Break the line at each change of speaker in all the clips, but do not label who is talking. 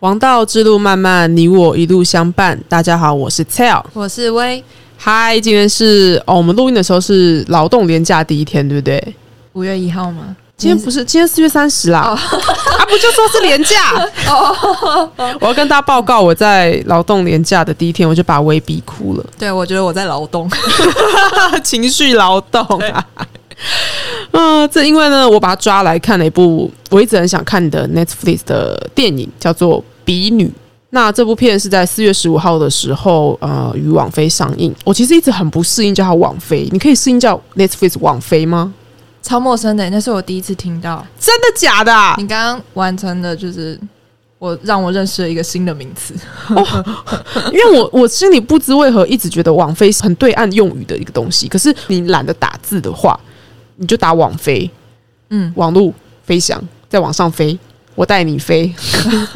王道之路漫漫，你我一路相伴。大家好，我是 Tell，
我是威。
嗨，今天是哦，我们录音的时候是劳动年假第一天，对不对？
五月一号吗？
今天不是，今天四月三十啦。啊，不就说是年假？哦，我要跟大家报告，我在劳动年假的第一天，我就把威逼哭了。
对，我觉得我在劳动，
情绪劳动。嗯，这因为呢，我把他抓来看了一部我一直很想看的 Netflix 的电影，叫做《比女》。那这部片是在四月十五号的时候，呃，与网飞上映。我其实一直很不适应叫它网飞，你可以适应叫 Netflix 网飞吗？
超陌生的，那是我第一次听到。
真的假的？
你刚刚完成的就是我让我认识了一个新的名词。
哦因为我我心里不知为何一直觉得网飞是很对岸用语的一个东西，可是你懒得打字的话。你就打网飞，嗯，网路飞翔，在往上飞，我带你飞。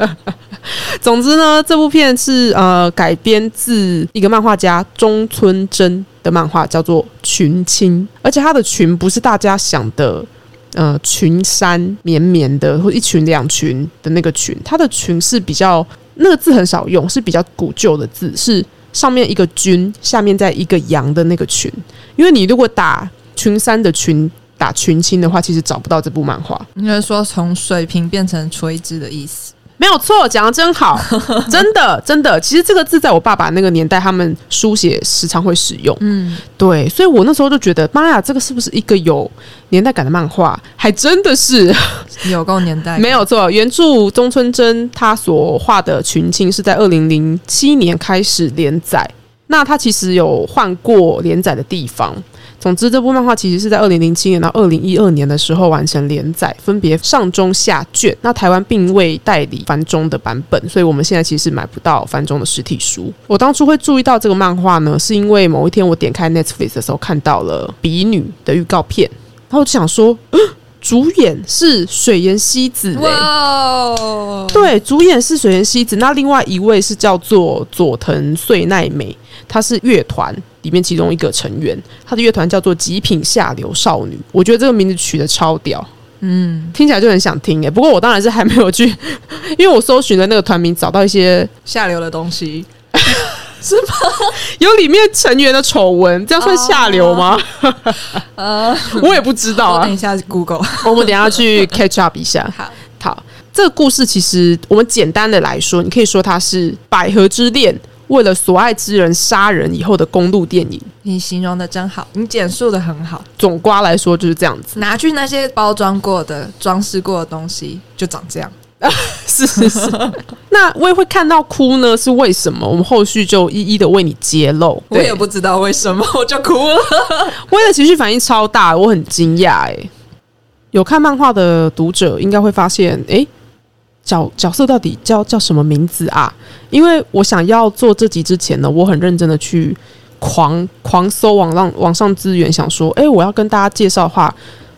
总之呢，这部片是呃改编自一个漫画家中村真的漫画，叫做《群青》，而且它的群不是大家想的呃群山绵绵的或一群两群的那个群，它的群是比较那个字很少用，是比较古旧的字，是上面一个君，下面再一个羊的那个群，因为你如果打。群山的群打群青的话，其实找不到这部漫画。
应该说从水平变成垂直的意思，
没有错，讲的真好，真的真的。其实这个字在我爸爸那个年代，他们书写时常会使用。嗯，对，所以我那时候就觉得，妈呀，这个是不是一个有年代感的漫画？还真的是
有够年代。
没有错，原著中村真他所画的群青是在二零零七年开始连载，那他其实有换过连载的地方。总之，这部漫画其实是在二零零七年到二零一二年的时候完成连载，分别上中下卷。那台湾并未代理繁中的版本，所以我们现在其实买不到繁中的实体书。我当初会注意到这个漫画呢，是因为某一天我点开 Netflix 的时候看到了《比女》的预告片，然后我就想说，主演是水原希子。哇，对，主演是水原希子。那另外一位是叫做佐藤穗奈美，她是乐团。里面其中一个成员，他的乐团叫做极品下流少女，我觉得这个名字取得超屌，嗯，听起来就很想听哎。不过我当然是还没有去，因为我搜寻了那个团名，找到一些
下流的东西，是吗？
有里面成员的丑闻，这样算下流吗？呃，我也不知道啊。
等一下 Google，
我们等下去 catch up 一下。
好，
好，这个故事其实我们简单的来说，你可以说它是百合之恋。为了所爱之人杀人以后的公路电影，
你形容的真好，你简述的很好。
总瓜来说就是这样子，
拿去那些包装过的、装饰过的东西就长这样。
是 是是，那我也会看到哭呢，是为什么？我们后续就一一的为你揭露。
我也不知道为什么，我就哭了。
为了情绪反应超大，我很惊讶。哎，有看漫画的读者应该会发现，哎。角角色到底叫叫什么名字啊？因为我想要做这集之前呢，我很认真的去狂狂搜网上网上资源，想说，哎，我要跟大家介绍的话，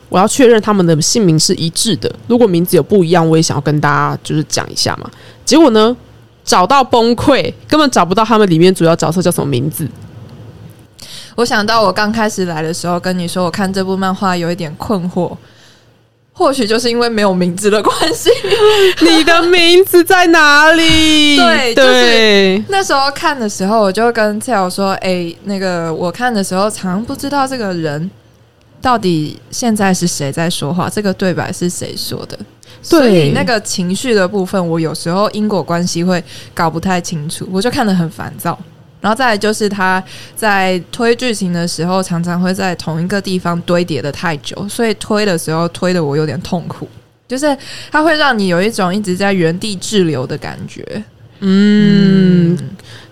我要确认他们的姓名是一致的。如果名字有不一样，我也想要跟大家就是讲一下嘛。结果呢，找到崩溃，根本找不到他们里面主要角色叫什么名字。
我想到我刚开始来的时候跟你说，我看这部漫画有一点困惑。或许就是因为没有名字的关系，
你的名字在哪里？
对，就是那时候看的时候，我就跟蔡友说：“哎，那个我看的时候，常不知道这个人到底现在是谁在说话，这个对白是谁说的。所以那个情绪的部分，我有时候因果关系会搞不太清楚，我就看得很烦躁。”然后再来就是他在推剧情的时候，常常会在同一个地方堆叠的太久，所以推的时候推的我有点痛苦，就是它会让你有一种一直在原地滞留的感觉。
嗯，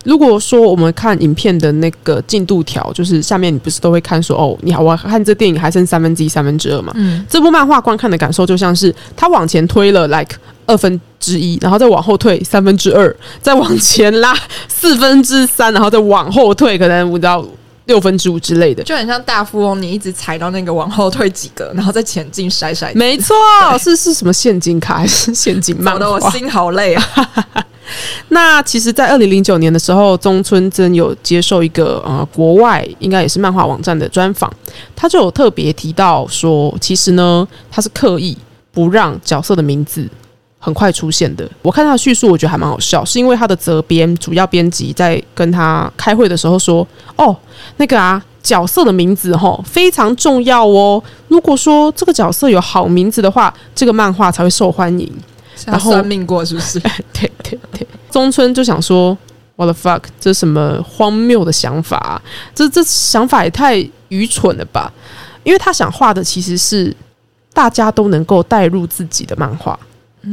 如果说我们看影片的那个进度条，就是下面你不是都会看说哦，你好，我看这电影还剩三分之一、三分之二嘛？嗯，这部漫画观看的感受就像是他往前推了，like。二分之一，然后再往后退三分之二，再往前拉 四分之三，然后再往后退，可能五到六分之五之类的，
就很像大富翁，你一直踩到那个往后退几个，然后再前进筛筛。
没错，是 是什么现金卡 还是陷阱？
搞得我心好累啊！
那其实，在二零零九年的时候，中村真有接受一个呃国外应该也是漫画网站的专访，他就有特别提到说，其实呢，他是刻意不让角色的名字。很快出现的。我看他的叙述，我觉得还蛮好笑，是因为他的责编主要编辑在跟他开会的时候说：“哦，那个啊，角色的名字哈非常重要哦。如果说这个角色有好名字的话，这个漫画才会受欢迎。”
然后算命过是不是？
对对对，中村就想说：“What the fuck？这是什么荒谬的想法？这这想法也太愚蠢了吧？因为他想画的其实是大家都能够带入自己的漫画。”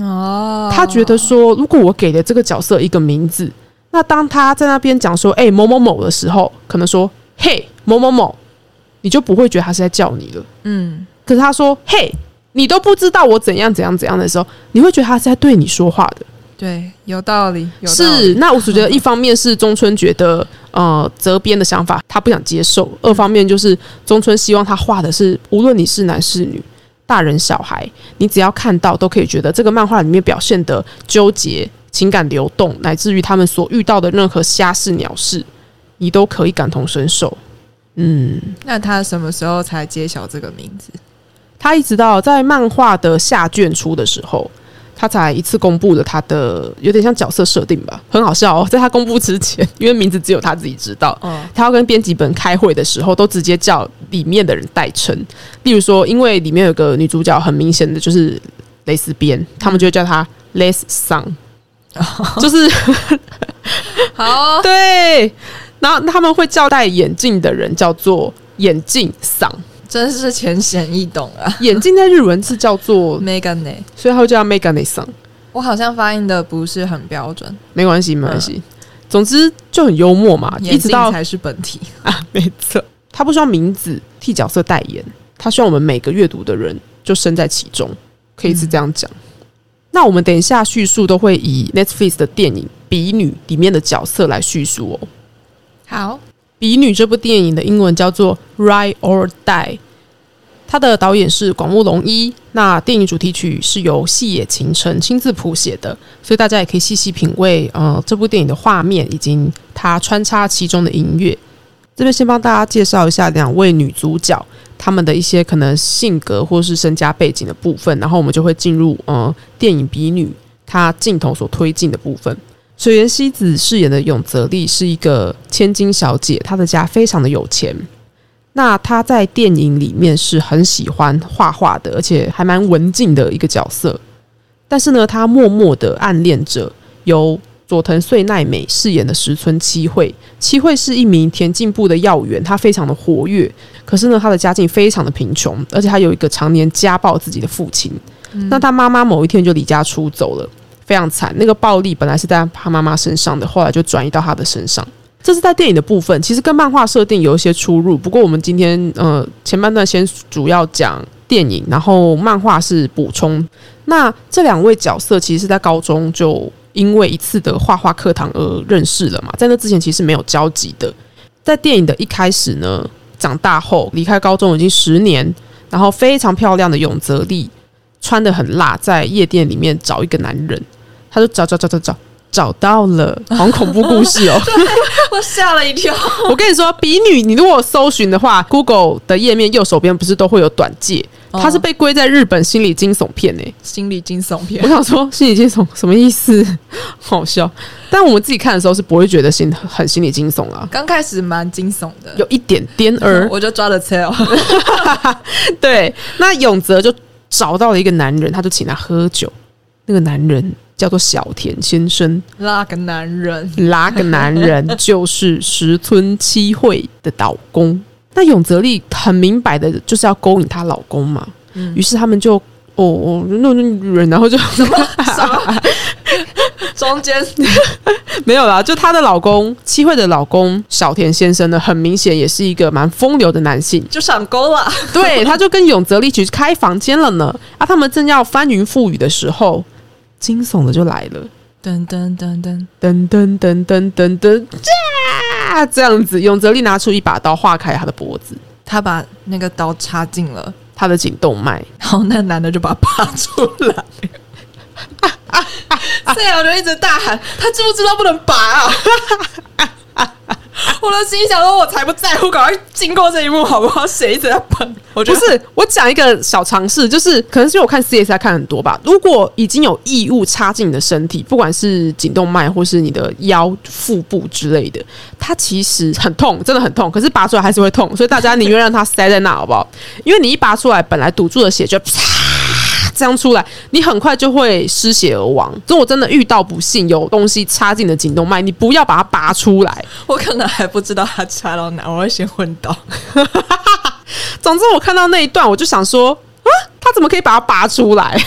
哦，他觉得说，如果我给了这个角色一个名字，那当他在那边讲说“哎某某某”的时候，可能说“嘿某某某”，你就不会觉得他是在叫你了。嗯，可是他说“嘿”，你都不知道我怎样怎样怎样的时候，你会觉得他是在对你说话的。
对，有道理。
是，那我是觉得一方面是中村觉得 呃责编的想法他不想接受，二方面就是中村希望他画的是无论你是男是女。大人小孩，你只要看到都可以觉得这个漫画里面表现的纠结、情感流动，乃至于他们所遇到的任何虾事鸟事，你都可以感同身受。
嗯，那他什么时候才揭晓这个名字？
他一直到在漫画的下卷出的时候。他才一次公布了他的有点像角色设定吧，很好笑哦。在他公布之前，因为名字只有他自己知道，他要跟编辑本开会的时候，都直接叫里面的人代称。例如说，因为里面有个女主角，很明显的就是蕾丝边，他们就会叫她 Les Sun，就是
好
对。然后他们会叫戴眼镜的人叫做眼镜桑。
真是浅显易懂啊！
眼镜在日文是叫做
Megane，
所以他叫 Megane 桑。
我好像发音的不是很标准，
没关系，没关系。总之就很幽默嘛，一直到
才是本体
啊，没错。他不需要名字替角色代言，他希望我们每个阅读的人就身在其中，可以是这样讲。那我们等一下叙述都会以 Netflix 的电影《比女》里面的角色来叙述哦。
好。
《比女》这部电影的英文叫做《Ride or Die》，它的导演是广木隆一。那电影主题曲是由细野晴臣亲自谱写的，所以大家也可以细细品味呃这部电影的画面以及它穿插其中的音乐。这边先帮大家介绍一下两位女主角她们的一些可能性格或是身家背景的部分，然后我们就会进入呃电影《比女》它镜头所推进的部分。水原希子饰演的永泽丽是一个千金小姐，她的家非常的有钱。那她在电影里面是很喜欢画画的，而且还蛮文静的一个角色。但是呢，她默默的暗恋着由佐藤穗奈美饰演的石村七惠。七惠是一名田径部的要员，她非常的活跃。可是呢，她的家境非常的贫穷，而且她有一个常年家暴自己的父亲。那她妈妈某一天就离家出走了。非常惨，那个暴力本来是在他妈妈身上的，后来就转移到他的身上。这是在电影的部分，其实跟漫画设定有一些出入。不过我们今天呃前半段先主要讲电影，然后漫画是补充。那这两位角色其实是在高中就因为一次的画画课堂而认识了嘛，在那之前其实没有交集的。在电影的一开始呢，长大后离开高中已经十年，然后非常漂亮的永泽丽。穿的很辣，在夜店里面找一个男人，他就找找找找找找到了，好恐怖故事哦！
我吓了一跳。
我跟你说，比女，你如果搜寻的话，Google 的页面右手边不是都会有短介？它是被归在日本心理惊悚片诶，
心理惊悚片。
我想说，心理惊悚什么意思？好笑。但我们自己看的时候是不会觉得心很心理惊悚啊。
刚开始蛮惊悚的，
有一点颠儿，
我就抓了 tail。
对，那永泽就。找到了一个男人，他就请他喝酒。那个男人叫做小田先生。
那个男人？
那个男人 就是石村七惠的老公。那永泽利很明白的就是要勾引她老公嘛。于是他们就哦哦，那那女人，然后就
什么什么。中间
没有啦，就她的老公七惠的老公小田先生呢，很明显也是一个蛮风流的男性，
就上钩了。
对，他就跟永泽利去开房间了呢。啊，他们正要翻云覆雨的时候，惊悚的就来了，
噔噔噔噔
噔噔噔噔噔噔，啊！这样子，永泽利拿出一把刀，划开他的脖子，
他把那个刀插进了
他的颈动脉，
然后那男的就把他拔出来。啊啊，我就一直大喊：“他知不知道不能拔啊？” 我的心想说，我才不在乎，赶快经过这一幕好不好？谁一直在喷？我
不是，我讲一个小尝试，就是可能是因为我看 CSI 看很多吧。如果已经有异物插进你的身体，不管是颈动脉或是你的腰、腹部之类的，它其实很痛，真的很痛。可是拔出来还是会痛，所以大家宁愿让它塞在那，好不好？因为你一拔出来，本来堵住的血就啪。这样出来，你很快就会失血而亡。如果真的遇到不幸有东西插进的颈动脉，你不要把它拔出来。
我可能还不知道它插到哪，我会先昏倒。
总之，我看到那一段，我就想说啊，他怎么可以把它拔出来？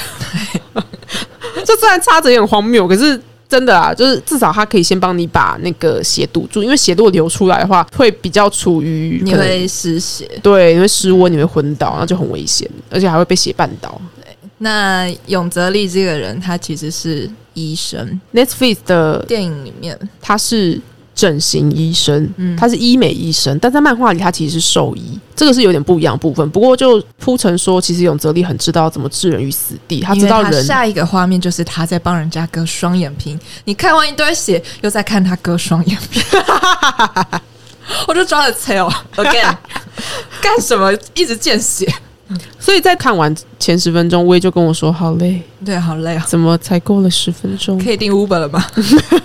这虽然插着也很荒谬，可是。真的啊，就是至少它可以先帮你把那个血堵住，因为血如果流出来的话，会比较处于
你会失血，
对，你会失温，你会昏倒，那就很危险，而且还会被血绊倒。
对，那永泽利这个人，他其实是医生
，Netflix 的
电影里面
他是。整形医生，他是医美医生，但在漫画里他其实是兽医，这个是有点不一样部分。不过就铺陈说，其实永泽利很知道怎么置人于死地，他知道人。
下一个画面就是他在帮人家割双眼皮，你看完一堆血，又在看他割双眼皮，我就抓了 tail again，干什么？一直见血。
所以在看完前十分钟，薇就跟我说：“好累，
对，好累啊！
怎么才过了十分钟？
可以订 Uber 了吗？”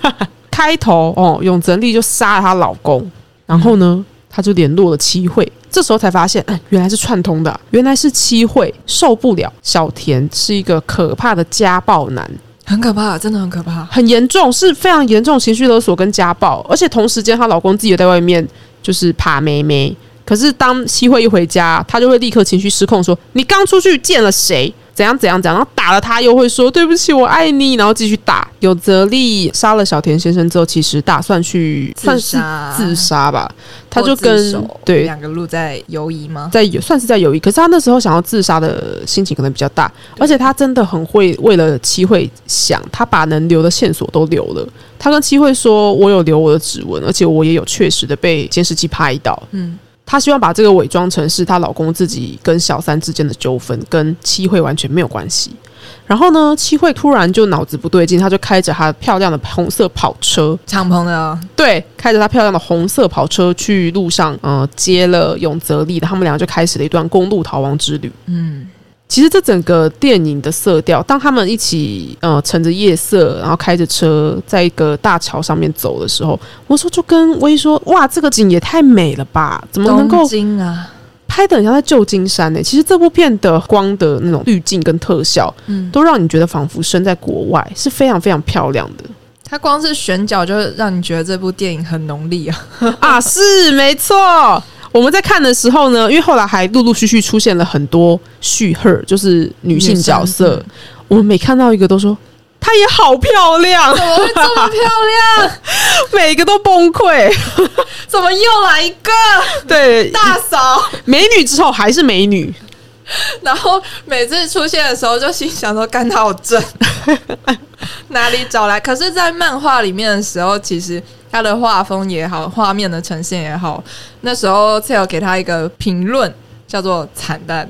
开头哦，永泽丽就杀了她老公，然后呢，她就联络了七惠，这时候才发现，哎，原来是串通的，原来是七惠受不了。小田是一个可怕的家暴男，
很可怕，真的很可怕，
很严重，是非常严重情绪勒索跟家暴，而且同时间她老公自己也在外面就是爬妹妹，可是当七惠一回家，他就会立刻情绪失控，说你刚出去见了谁？怎样怎样讲，然后打了他又会说对不起，我爱你，然后继续打。有泽利杀了小田先生之后，其实打算去算是自杀吧。他就跟对
两个路在游移吗？
在算是在游移。可是他那时候想要自杀的心情可能比较大，而且他真的很会为了七惠想，他把能留的线索都留了。他跟七惠说：“我有留我的指纹，而且我也有确实的被监视器拍到。”嗯。她希望把这个伪装成是她老公自己跟小三之间的纠纷，跟七惠完全没有关系。然后呢，七惠突然就脑子不对劲，她就开着她漂亮的红色跑车，
敞篷的，
对，开着她漂亮的红色跑车去路上，呃，接了永泽力，他们两个就开始了一段公路逃亡之旅。嗯。其实这整个电影的色调，当他们一起呃乘着夜色，然后开着车在一个大桥上面走的时候，我说就跟威说：“哇，这个景也太美了吧！怎么能够拍的很像在旧金山呢？”其实这部片的光的那种滤镜跟特效，嗯，都让你觉得仿佛身在国外，是非常非常漂亮的。
它光是选角就让你觉得这部电影很浓烈啊！
啊，是没错。我们在看的时候呢，因为后来还陆陆续续出现了很多续赫，就是女性角色。我们每看到一个都说她也好漂亮，
怎么会这么漂亮？
每个都崩溃，
怎么又来一个？
对，
大嫂
美女之后还是美女。
然后每次出现的时候，就心想说：“干她好正，哪里找来？”可是，在漫画里面的时候，其实他的画风也好，画面的呈现也好，那时候才有给他一个评论，叫做“惨淡”。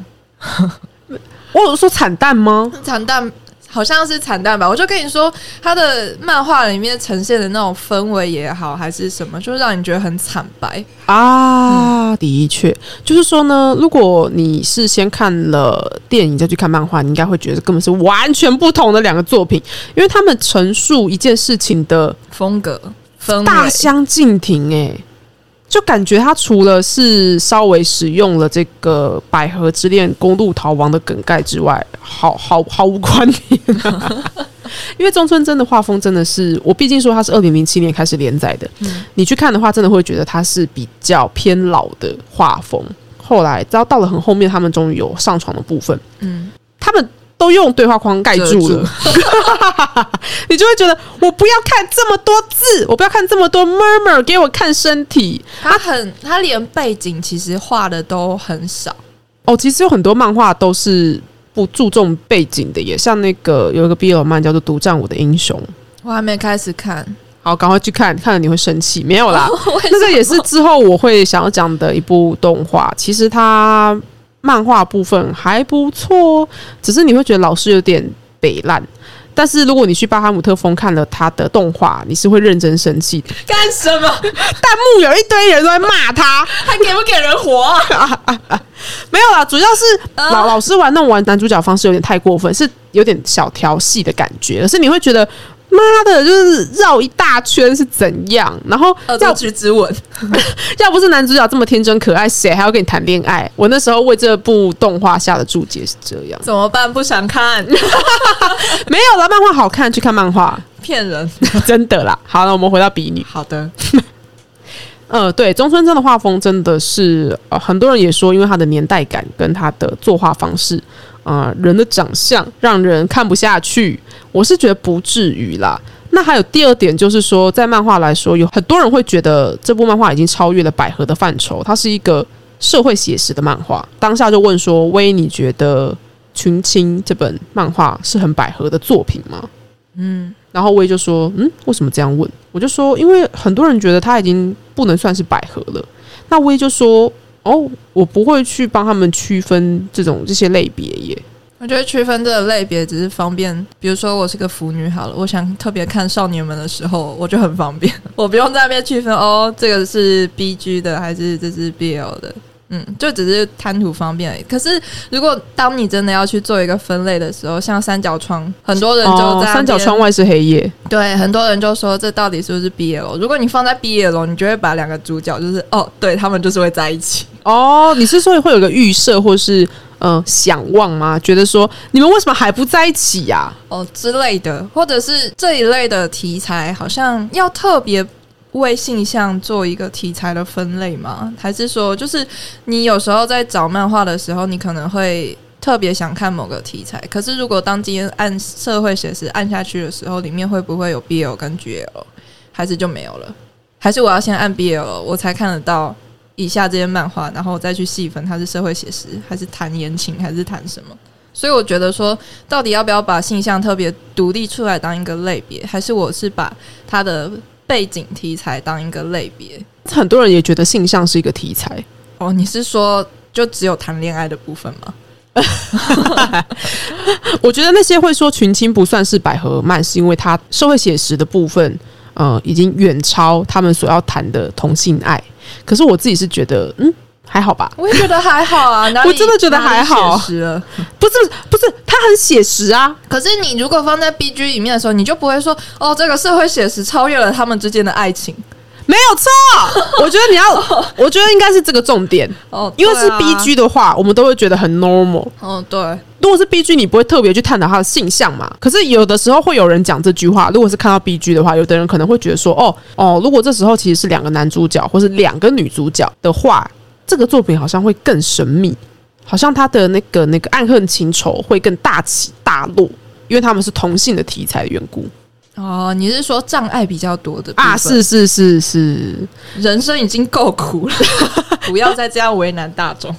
我有说惨淡吗？
惨淡。好像是惨淡吧，我就跟你说，他的漫画里面呈现的那种氛围也好，还是什么，就是让你觉得很惨白
啊。的确，就是说呢，如果你是先看了电影再去看漫画，你应该会觉得根本是完全不同的两个作品，因为他们陈述一件事情的
风格
大相径庭，哎。就感觉他除了是稍微使用了这个《百合之恋》公路逃亡的梗概之外，好好毫无关联。因为中村真的画风真的是，我毕竟说他是二零零七年开始连载的，你去看的话，真的会觉得他是比较偏老的画风。后来，直到到了很后面，他们终于有上床的部分，嗯，他们。都用对话框盖住了，你就会觉得我不要看这么多字，我不要看这么多 murmur，给我看身体。
他很，他连背景其实画的都很少。
哦，其实有很多漫画都是不注重背景的，也像那个有一个 BL 漫叫做《独占我的英雄》，
我还没开始看，
好，赶快去看，看了你会生气。没有啦，那个也是之后我会想要讲的一部动画。其实它。漫画部分还不错，只是你会觉得老师有点北烂。但是如果你去巴哈姆特峰看了他的动画，你是会认真生气的。
干什么？弹
幕有一堆人都在骂他，
还给不给人活？
没有啦，主要是老老师玩弄完男主角方式有点太过分，是有点小调戏的感觉，可是你会觉得。妈的，就是绕一大圈是怎样？然后
要去之吻，
要不是男主角这么天真可爱，谁还要跟你谈恋爱？我那时候为这部动画下的注解是这样，
怎么办？不想看？
没有了，漫画好看，去看漫画，
骗人，
真的啦。好了，我们回到比女。
好的，
呃，对，中村真的画风真的是，呃，很多人也说，因为他的年代感跟他的作画方式。啊，人的长相让人看不下去，我是觉得不至于啦。那还有第二点，就是说，在漫画来说，有很多人会觉得这部漫画已经超越了百合的范畴，它是一个社会写实的漫画。当下就问说：“威，你觉得《群青》这本漫画是很百合的作品吗？”嗯，然后威就说：“嗯，为什么这样问？”我就说：“因为很多人觉得它已经不能算是百合了。”那威就说。哦，我不会去帮他们区分这种这些类别耶。
我觉得区分这个类别只是方便，比如说我是个腐女好了，我想特别看少年们的时候，我就很方便，我不用在那边区分哦，这个是 B G 的还是这是 B L 的。嗯，就只是贪图方便而已。可是，如果当你真的要去做一个分类的时候，像三角窗，很多人就在
三角窗外是黑夜。
对，很多人就说这到底是不是 BL？如果你放在 BL，你就会把两个主角就是哦，对他们就是会在一起。
哦，你是说会有个预设或是嗯想望吗？觉得说你们为什么还不在一起呀？
哦之类的，或者是这一类的题材好像要特别。为性向做一个题材的分类吗？还是说，就是你有时候在找漫画的时候，你可能会特别想看某个题材。可是，如果当今天按社会写实按下去的时候，里面会不会有 BL 跟 GL？还是就没有了？还是我要先按 BL，我才看得到以下这些漫画，然后再去细分它是社会写实，还是谈言情，还是谈什么？所以我觉得说，到底要不要把性向特别独立出来当一个类别，还是我是把它的。背景题材当一个类别，
很多人也觉得性向是一个题材
哦。你是说就只有谈恋爱的部分吗？
我觉得那些会说群青不算是百合漫，是因为它社会写实的部分，呃，已经远超他们所要谈的同性爱。可是我自己是觉得，嗯。还好吧，
我也觉得还好啊。
我真的觉得还好，
写实了，
不是不是，它很写实啊。
可是你如果放在 B G 里面的时候，你就不会说哦，这个社会写实超越了他们之间的爱情，
没有错。我觉得你要，我觉得应该是这个重点哦，因为是 B G 的话，我们都会觉得很 normal。
哦，对，
如果是 B G，你不会特别去探讨他的性向嘛。可是有的时候会有人讲这句话，如果是看到 B G 的话，有的人可能会觉得说，哦哦，如果这时候其实是两个男主角或是两个女主角的话。这个作品好像会更神秘，好像他的那个那个爱恨情仇会更大起大落，因为他们是同性的题材的缘故。
哦，你是说障碍比较多的
啊？是是是是，
人生已经够苦了，不要再这样为难大众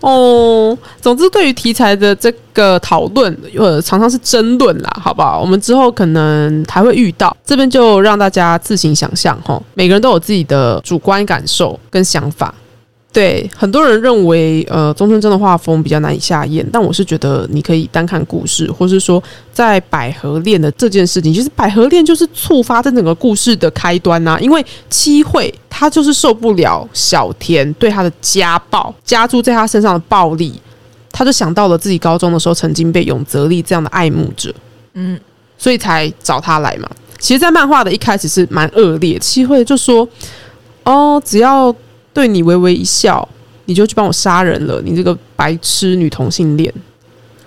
哦。总之，对于题材的这个讨论，呃，常常是争论啦，好不好？我们之后可能还会遇到，这边就让大家自行想象哈。每个人都有自己的主观感受跟想法。对很多人认为，呃，中村真的画风比较难以下咽，但我是觉得你可以单看故事，或是说在百合恋的这件事情，其实百合恋就是触发这整个故事的开端呐。因为七惠她就是受不了小田对她的家暴，加注在她身上的暴力，她就想到了自己高中的时候曾经被永泽利这样的爱慕者，嗯，所以才找他来嘛。其实，在漫画的一开始是蛮恶劣，七惠就说：“哦，只要。”对你微微一笑，你就去帮我杀人了，你这个白痴女同性恋！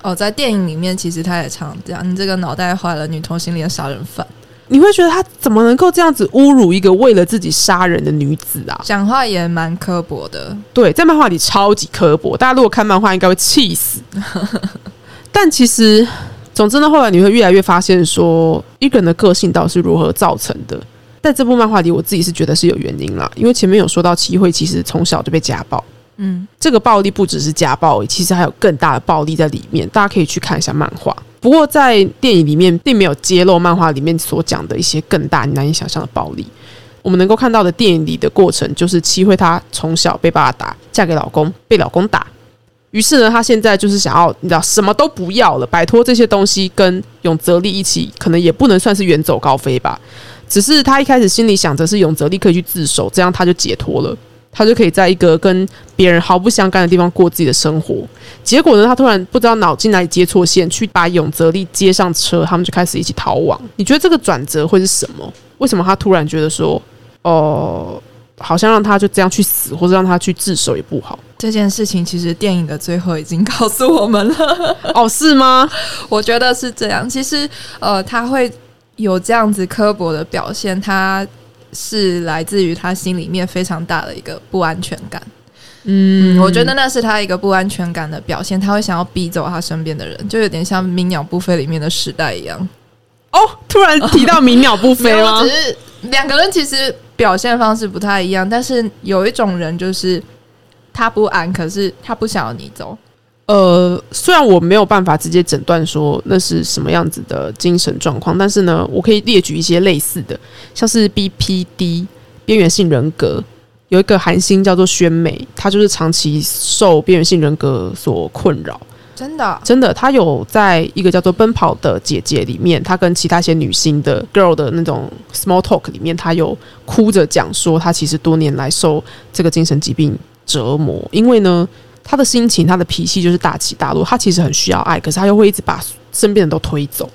哦，在电影里面其实他也常这样，你这个脑袋坏了女同性恋杀人犯，
你会觉得他怎么能够这样子侮辱一个为了自己杀人的女子啊？
讲话也蛮刻薄的，
对，在漫画里超级刻薄，大家如果看漫画应该会气死。但其实，总之呢，后来你会越来越发现，说一个人的个性到底是如何造成的。在这部漫画里，我自己是觉得是有原因啦，因为前面有说到齐慧其实从小就被家暴，嗯，这个暴力不只是家暴，其实还有更大的暴力在里面，大家可以去看一下漫画。不过在电影里面并没有揭露漫画里面所讲的一些更大难以想象的暴力。我们能够看到的电影里的过程，就是齐慧她从小被爸爸打，嫁给老公被老公打，于是呢，她现在就是想要你知道什么都不要了，摆脱这些东西，跟永泽利一起，可能也不能算是远走高飞吧。只是他一开始心里想着是永泽力可以去自首，这样他就解脱了，他就可以在一个跟别人毫不相干的地方过自己的生活。结果呢，他突然不知道脑筋哪里接错线，去把永泽力接上车，他们就开始一起逃亡。你觉得这个转折会是什么？为什么他突然觉得说，哦？好像让他就这样去死，或者让他去自首也不好。
这件事情其实电影的最后已经告诉我们了。哦，
是吗？
我觉得是这样。其实，呃，他会有这样子刻薄的表现，他是来自于他心里面非常大的一个不安全感。嗯，我觉得那是他一个不安全感的表现。他会想要逼走他身边的人，就有点像《鸣鸟不飞》里面的时代一样。
哦，突然提到《鸣鸟不飞》吗？
只是两个人其实。表现方式不太一样，但是有一种人就是他不安，可是他不想要你走。
呃，虽然我没有办法直接诊断说那是什么样子的精神状况，但是呢，我可以列举一些类似的，像是 BPD 边缘性人格，有一个韩星叫做宣美，她就是长期受边缘性人格所困扰。
真的，
真的，她有在一个叫做《奔跑的姐姐》里面，她跟其他一些女星的 girl 的那种 small talk 里面，她有哭着讲说，她其实多年来受这个精神疾病折磨，因为呢，他的心情、他的脾气就是大起大落，他其实很需要爱，可是他又会一直把身边人都推走。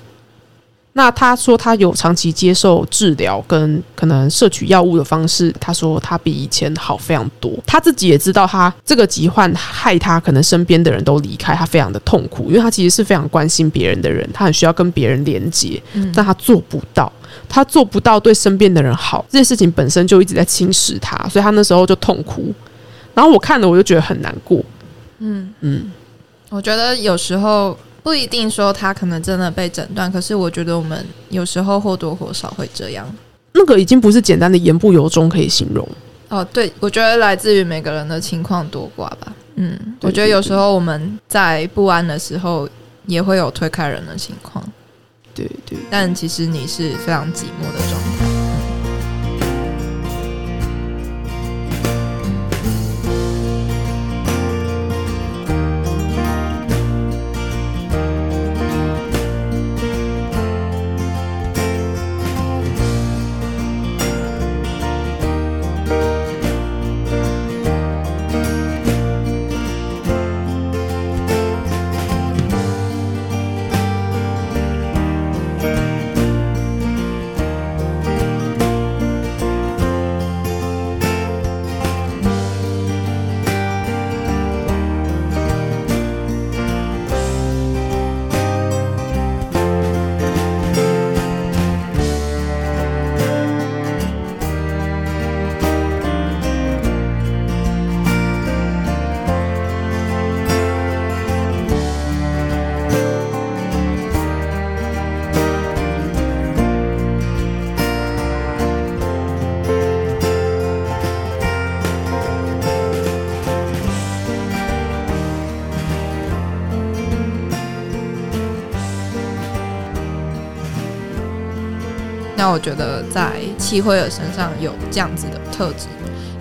那他说他有长期接受治疗跟可能摄取药物的方式，他说他比以前好非常多。他自己也知道，他这个疾患害他可能身边的人都离开他，非常的痛苦。因为他其实是非常关心别人的人，他很需要跟别人连接，但他做不到，他做不到对身边的人好。这件事情本身就一直在侵蚀他，所以他那时候就痛哭。然后我看了，我就觉得很难过。
嗯嗯，我觉得有时候。不一定说他可能真的被诊断，可是我觉得我们有时候或多或少会这样。
那个已经不是简单的言不由衷可以形容。
哦，对，我觉得来自于每个人的情况多寡吧。嗯，我觉得有时候我们在不安的时候也会有推开人的情况。
对对，
但其实你是非常寂寞的状态。那我觉得在戚惠尔身上有这样子的特质，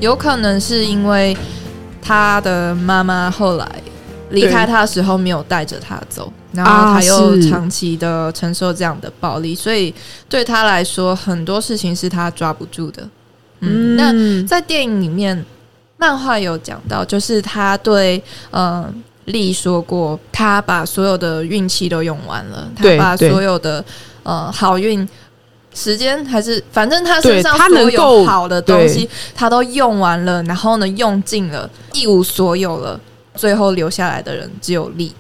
有可能是因为他的妈妈后来离开他的时候没有带着他走，然后他又长期的承受这样的暴力，所以对他来说很多事情是他抓不住的。嗯，那在电影里面，漫画有讲到，就是他对嗯丽说过，他把所有的运气都用完了，他把所有的呃好运。时间还是反正他身上所有好的东西，他都用完了，然后呢用尽了，一无所有了。最后留下来的人只有力。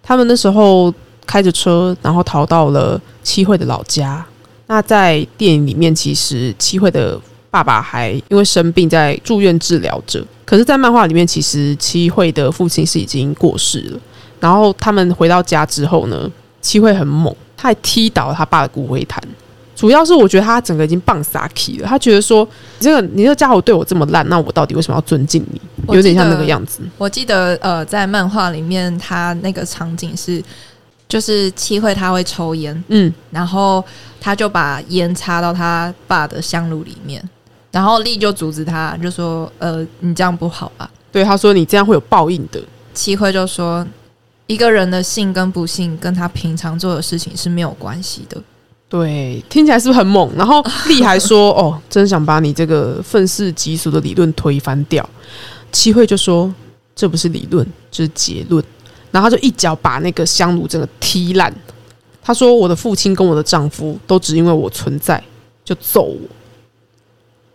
他们那时候开着车，然后逃到了七惠的老家。那在电影里面，其实七惠的爸爸还因为生病在住院治疗着。可是，在漫画里面，其实七惠的父亲是已经过世了。然后他们回到家之后呢，七惠很猛，他还踢倒他爸的骨灰坛。主要是我觉得他整个已经棒撒 k 了，他觉得说这个你这个家伙对我这么烂，那我到底为什么要尊敬你？有点像那个样子。
我记得呃，在漫画里面，他那个场景是就是七惠他会抽烟，嗯，然后他就把烟插到他爸的香炉里面，然后丽就阻止他，就说呃，你这样不好吧？
对，他说你这样会有报应的。
七惠就说，一个人的幸跟不幸跟他平常做的事情是没有关系的。
对，听起来是不是很猛？然后丽还说：“ 哦，真想把你这个愤世嫉俗的理论推翻掉。”七惠就说：“这不是理论，这是结论。”然后他就一脚把那个香炉整个踢烂。他说：“我的父亲跟我的丈夫都只因为我存在就揍我。”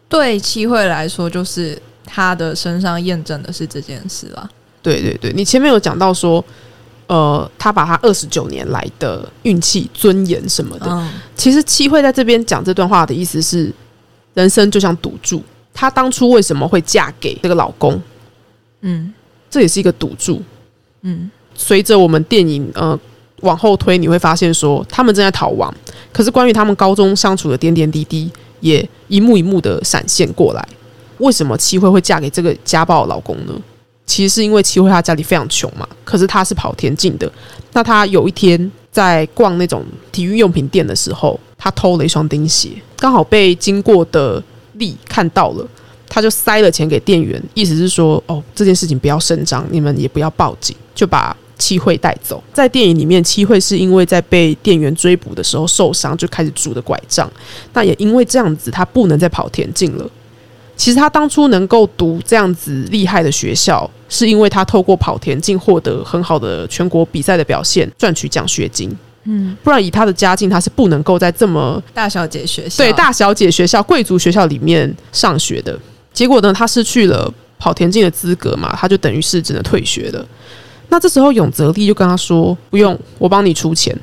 对七惠来说，就是他的身上验证的是这件事啦。
对对对，你前面有讲到说。呃，他把他二十九年来的运气、尊严什么的，其实七惠在这边讲这段话的意思是，人生就像赌注。她当初为什么会嫁给这个老公？嗯，这也是一个赌注。嗯，随着我们电影呃往后推，你会发现说他们正在逃亡，可是关于他们高中相处的点点滴滴，也一幕一幕的闪现过来。为什么七惠会嫁给这个家暴老公呢？其实是因为齐慧他家里非常穷嘛，可是他是跑田径的。那他有一天在逛那种体育用品店的时候，他偷了一双钉鞋，刚好被经过的丽看到了，他就塞了钱给店员，意思是说，哦，这件事情不要声张，你们也不要报警，就把七慧带走。在电影里面，七慧是因为在被店员追捕的时候受伤，就开始拄着拐杖。那也因为这样子，他不能再跑田径了。其实他当初能够读这样子厉害的学校，是因为他透过跑田径获得很好的全国比赛的表现，赚取奖学金。嗯，不然以他的家境，他是不能够在这么
大小姐学校
对大小姐学校、贵族学校里面上学的。结果呢，他失去了跑田径的资格嘛，他就等于是只能退学了。那这时候永泽力就跟他说：“不用，我帮你出钱。”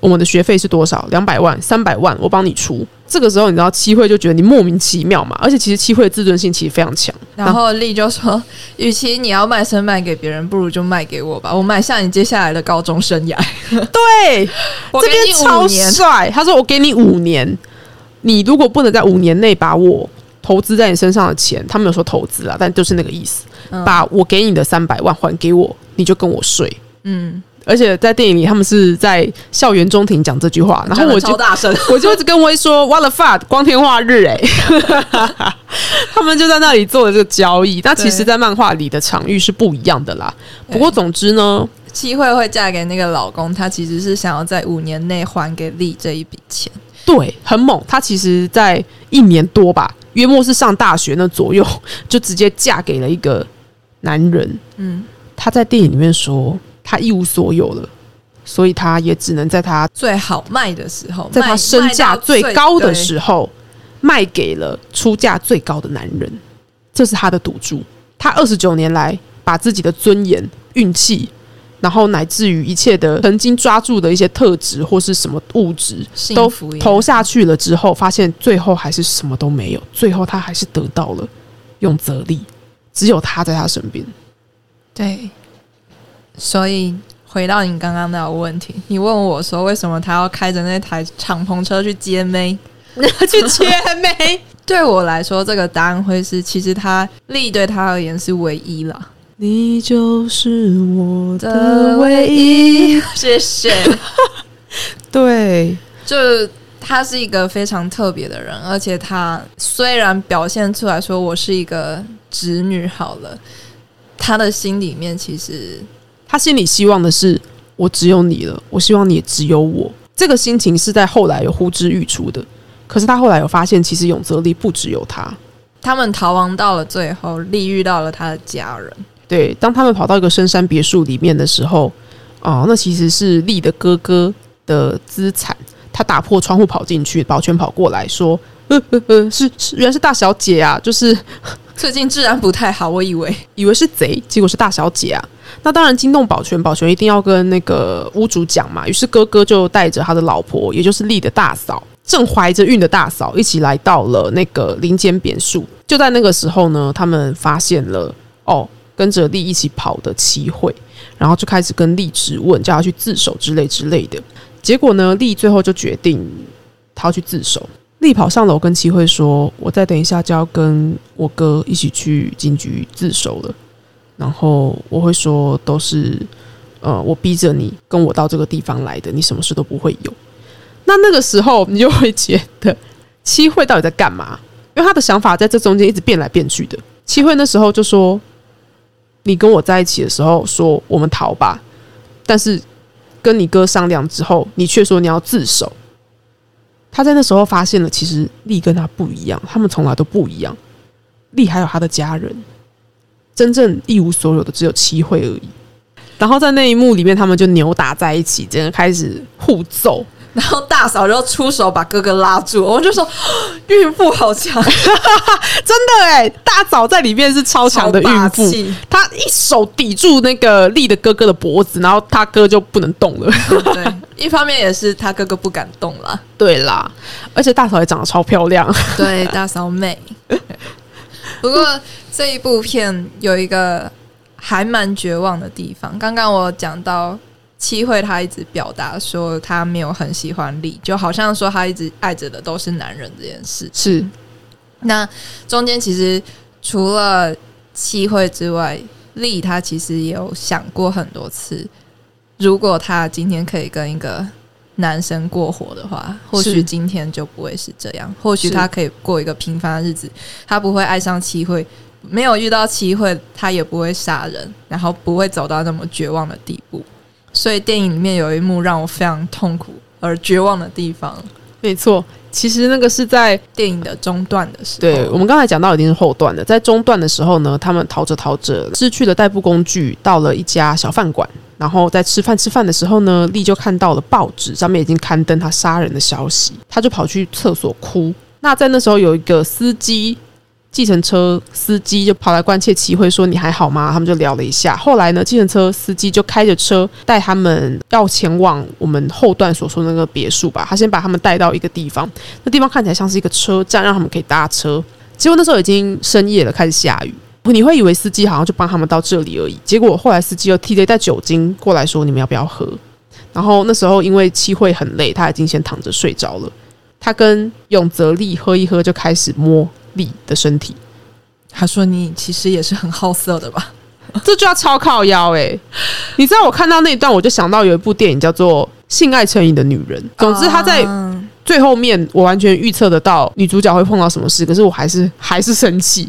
我们的学费是多少？两百万、三百万，我帮你出。这个时候，你知道七惠就觉得你莫名其妙嘛？而且其实七惠的自尊心其实非常强。
然后丽就说：“与其你要卖身卖给别人，不如就卖给我吧，我买下你接下来的高中生涯。”
对，这边超帅。他说：“我给你五年，你如果不能在五年内把我投资在你身上的钱，他没有说投资啊，但就是那个意思，把我给你的三百万还给我，你就跟我睡。”嗯。而且在电影里，他们是在校园中庭讲这句话，然后我就
大声，
我就一直跟威说：“What the fuck，光天化日哎！” 他们就在那里做了这个交易。那其实，在漫画里的场域是不一样的啦。不过，总之呢，
七惠会嫁给那个老公，他其实是想要在五年内还给丽这一笔钱。
对，很猛。她其实，在一年多吧，约莫是上大学那左右，就直接嫁给了一个男人。嗯，他在电影里面说。他一无所有了，所以他也只能在他
最好卖的时候，
在他身价最高的时候，卖给了出价最高的男人。这是他的赌注。他二十九年来把自己的尊严、运气，然后乃至于一切的曾经抓住的一些特质或是什么物质，都投下去了之后，发现最后还是什么都没有。最后他还是得到了用泽力，只有他在他身边。
对。所以回到你刚刚那个问题，你问我说为什么他要开着那台敞篷车去接妹，
去接妹？
对我来说，这个答案会是，其实他力对他而言是唯一了。
你就是我的唯一，
谢谢。
对，
就他是一个非常特别的人，而且他虽然表现出来说我是一个侄女，好了，他的心里面其实。
他心里希望的是，我只有你了，我希望你也只有我。这个心情是在后来有呼之欲出的。可是他后来有发现，其实永泽利不只有他。
他们逃亡到了最后，力遇到了他的家人。
对，当他们跑到一个深山别墅里面的时候，哦，那其实是力的哥哥的资产。他打破窗户跑进去，保全跑过来说：“呃呃呃，是是，原来是大小姐啊！就是
最近治安不太好，我以为
以为是贼，结果是大小姐啊。”那当然惊动保全，保全一定要跟那个屋主讲嘛。于是哥哥就带着他的老婆，也就是丽的大嫂，正怀着孕的大嫂，一起来到了那个林间别墅。就在那个时候呢，他们发现了哦，跟着丽一起跑的齐慧，然后就开始跟丽质问，叫他去自首之类之类的。结果呢，丽最后就决定他要去自首。丽跑上楼跟齐慧说：“我再等一下就要跟我哥一起去警局自首了。”然后我会说，都是呃，我逼着你跟我到这个地方来的，你什么事都不会有。那那个时候，你就会觉得七惠到底在干嘛？因为他的想法在这中间一直变来变去的。七惠那时候就说：“你跟我在一起的时候说我们逃吧，但是跟你哥商量之后，你却说你要自首。他在那时候发现了，其实丽跟他不一样，他们从来都不一样。丽还有他的家人，真正一无所有的只有七惠而已。然后在那一幕里面，他们就扭打在一起，真的开始互揍。
然后大嫂就出手把哥哥拉住，我就说 孕妇好强，真
的哎！大嫂在里面是超强的孕妇，她一手抵住那个丽的哥哥的脖子，然后他哥就不能动了。
对，一方面也是他哥哥不敢动了。
对啦，而且大嫂也长得超漂亮。
对，大嫂美。不过这一部片有一个还蛮绝望的地方，刚刚我讲到。七惠他一直表达说他没有很喜欢丽，就好像说他一直爱着的都是男人这件事。
是，
那中间其实除了七惠之外，丽他其实也有想过很多次，如果他今天可以跟一个男生过活的话，或许今天就不会是这样。或许他可以过一个平凡的日子，他不会爱上七会，没有遇到七会，他也不会杀人，然后不会走到那么绝望的地步。所以电影里面有一幕让我非常痛苦而绝望的地方，
没错，其实那个是在
电影的中段的时候。
对我们刚才讲到已经是后段的，在中段的时候呢，他们逃着逃着失去了代步工具，到了一家小饭馆，然后在吃饭吃饭的时候呢，丽就看到了报纸上面已经刊登他杀人的消息，他就跑去厕所哭。那在那时候有一个司机。计程车司机就跑来关切齐慧说：“你还好吗？”他们就聊了一下。后来呢，计程车司机就开着车带他们要前往我们后段所说那个别墅吧。他先把他们带到一个地方，那地方看起来像是一个车站，让他们可以搭车。结果那时候已经深夜了，开始下雨。你会以为司机好像就帮他们到这里而已。结果后来司机又提了一袋酒精过来说：“你们要不要喝？”然后那时候因为七会很累，他已经先躺着睡着了。他跟永泽利喝一喝，就开始摸。丽的身体，
他说：“你其实也是很好色的吧？
这就要超靠腰哎！你知道我看到那一段，我就想到有一部电影叫做《性爱成瘾的女人》。总之，他在最后面，我完全预测得到女主角会碰到什么事，可是我还是还是生气。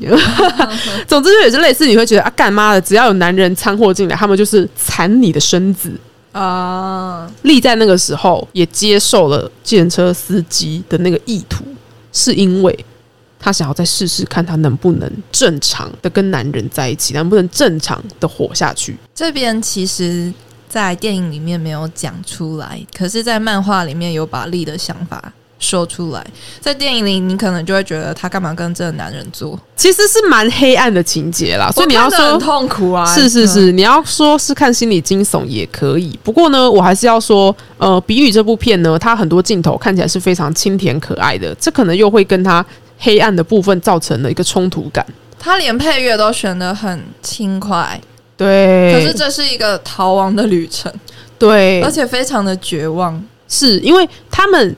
总之，就也是类似，你会觉得啊，干妈的，只要有男人掺和进来，他们就是残你的身子啊！丽在那个时候也接受了计程车司机的那个意图，是因为。他想要再试试看，他能不能正常的跟男人在一起，能不能正常的活下去。
这边其实，在电影里面没有讲出来，可是，在漫画里面有把丽的想法说出来。在电影里，你可能就会觉得他干嘛跟这个男人做？
其实是蛮黑暗的情节啦。所以你要说
很痛苦啊，
是是是，你要说是看心理惊悚也可以。不过呢，我还是要说，呃，《比女》这部片呢，它很多镜头看起来是非常清甜可爱的，这可能又会跟它。黑暗的部分造成了一个冲突感，
他连配乐都选的很轻快，
对。
可是这是一个逃亡的旅程，
对，
而且非常的绝望，
是因为他们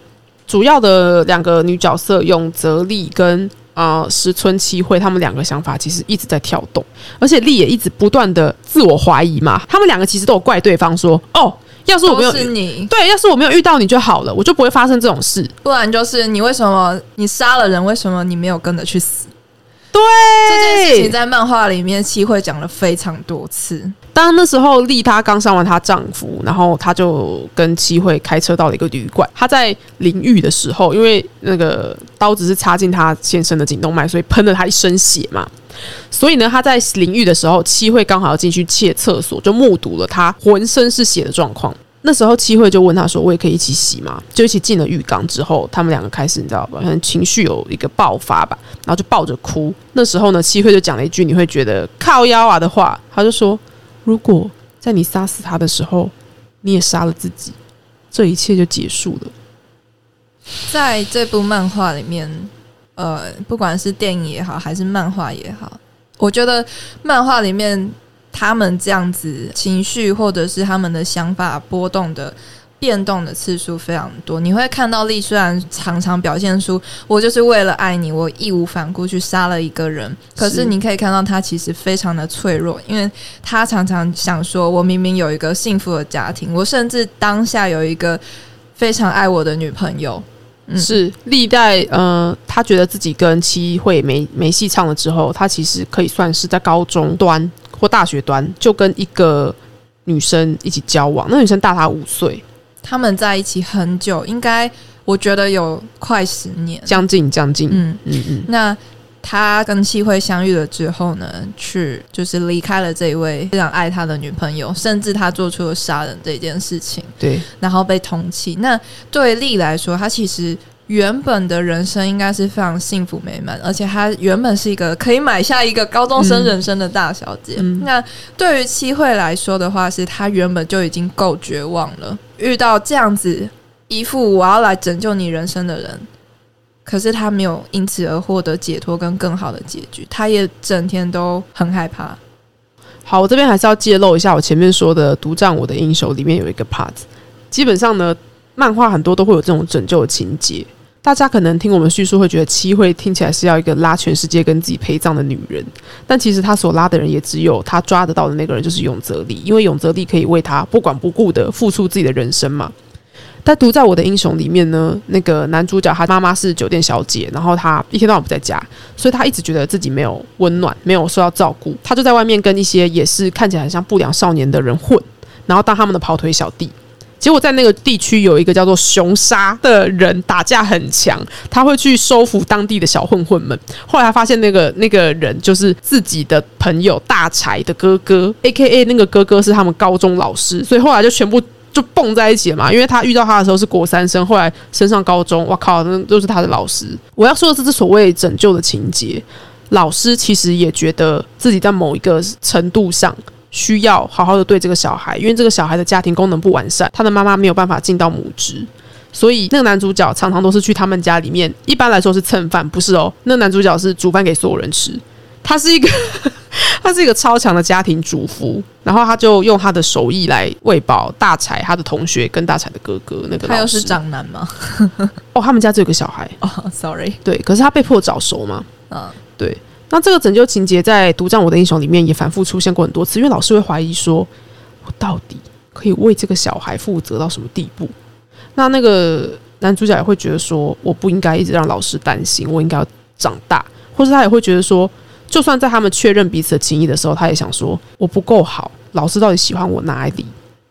主要的两个女角色永泽丽跟啊石村七惠，他们两个想法其实一直在跳动，而且丽也一直不断的自我怀疑嘛，他们两个其实都有怪对方说哦。要是我没有
你，
对，要是我没有遇到你就好了，我就不会发生这种事。
不然就是你为什么你杀了人，为什么你没有跟着去死？
对，
这件事情在漫画里面七惠讲了非常多次。
当那时候丽她刚伤完她丈夫，然后她就跟七惠开车到了一个旅馆。她在淋浴的时候，因为那个刀子是插进她先生的颈动脉，所以喷了她一身血嘛。所以呢，她在淋浴的时候，七惠刚好要进去切厕所，就目睹了她浑身是血的状况。那时候七惠就问他说：“我也可以一起洗吗？”就一起进了浴缸之后，他们两个开始你知道吧，可能情绪有一个爆发吧，然后就抱着哭。那时候呢，七惠就讲了一句你会觉得靠腰啊的话，他就说：“如果在你杀死他的时候，你也杀了自己，这一切就结束了。”
在这部漫画里面，呃，不管是电影也好，还是漫画也好，我觉得漫画里面。他们这样子情绪或者是他们的想法波动的变动的次数非常多，你会看到丽虽然常常表现出我就是为了爱你，我义无反顾去杀了一个人，可是你可以看到他其实非常的脆弱，因为他常常想说，我明明有一个幸福的家庭，我甚至当下有一个非常爱我的女朋友。
是历代呃，他觉得自己跟七会没没戏唱了之后，他其实可以算是在高中端。或大学端就跟一个女生一起交往，那女生大他五岁，
他们在一起很久，应该我觉得有快十年，
将近将近，
嗯嗯嗯。那他跟七惠相遇了之后呢，去就是离开了这一位非常爱他的女朋友，甚至他做出了杀人这件事情，
对，
然后被通缉。那对丽来说，他其实。原本的人生应该是非常幸福美满，而且她原本是一个可以买下一个高中生人生的大小姐。那对于七惠来说的话，是她原本就已经够绝望了，遇到这样子一副我要来拯救你人生的人，可是他没有因此而获得解脱跟更好的结局，他也整天都很害怕。
好，我这边还是要揭露一下，我前面说的《独占我的英雄》里面有一个 part，基本上呢，漫画很多都会有这种拯救的情节。大家可能听我们叙述会觉得七惠听起来是要一个拉全世界跟自己陪葬的女人，但其实她所拉的人也只有她抓得到的那个人，就是永泽力，因为永泽力可以为她不管不顾的付出自己的人生嘛。但独在我的英雄里面呢，那个男主角他妈妈是酒店小姐，然后他一天到晚不在家，所以他一直觉得自己没有温暖，没有受到照顾，他就在外面跟一些也是看起来很像不良少年的人混，然后当他们的跑腿小弟。结果在那个地区有一个叫做熊沙的人打架很强，他会去收服当地的小混混们。后来他发现那个 那个人就是自己的朋友大柴的哥哥，A K A 那个哥哥是他们高中老师，所以后来就全部就蹦在一起了嘛。因为他遇到他的时候是国三生，后来升上高中，我靠，那都是他的老师。我要说的是，这所谓拯救的情节，老师其实也觉得自己在某一个程度上。需要好好的对这个小孩，因为这个小孩的家庭功能不完善，他的妈妈没有办法尽到母职，所以那个男主角常常都是去他们家里面。一般来说是蹭饭，不是哦。那个男主角是煮饭给所有人吃，他是一个 他是一个超强的家庭主妇，然后他就用他的手艺来喂饱大才他的同学跟大才的哥哥。那个
他又是长男吗？
哦，他们家只有个小孩
哦，sorry，
对，可是他被迫早熟嘛，嗯，对。那这个拯救情节在《独占我的英雄》里面也反复出现过很多次，因为老师会怀疑说，我到底可以为这个小孩负责到什么地步？那那个男主角也会觉得说，我不应该一直让老师担心，我应该要长大，或者他也会觉得说，就算在他们确认彼此的情谊的时候，他也想说，我不够好，老师到底喜欢我哪里？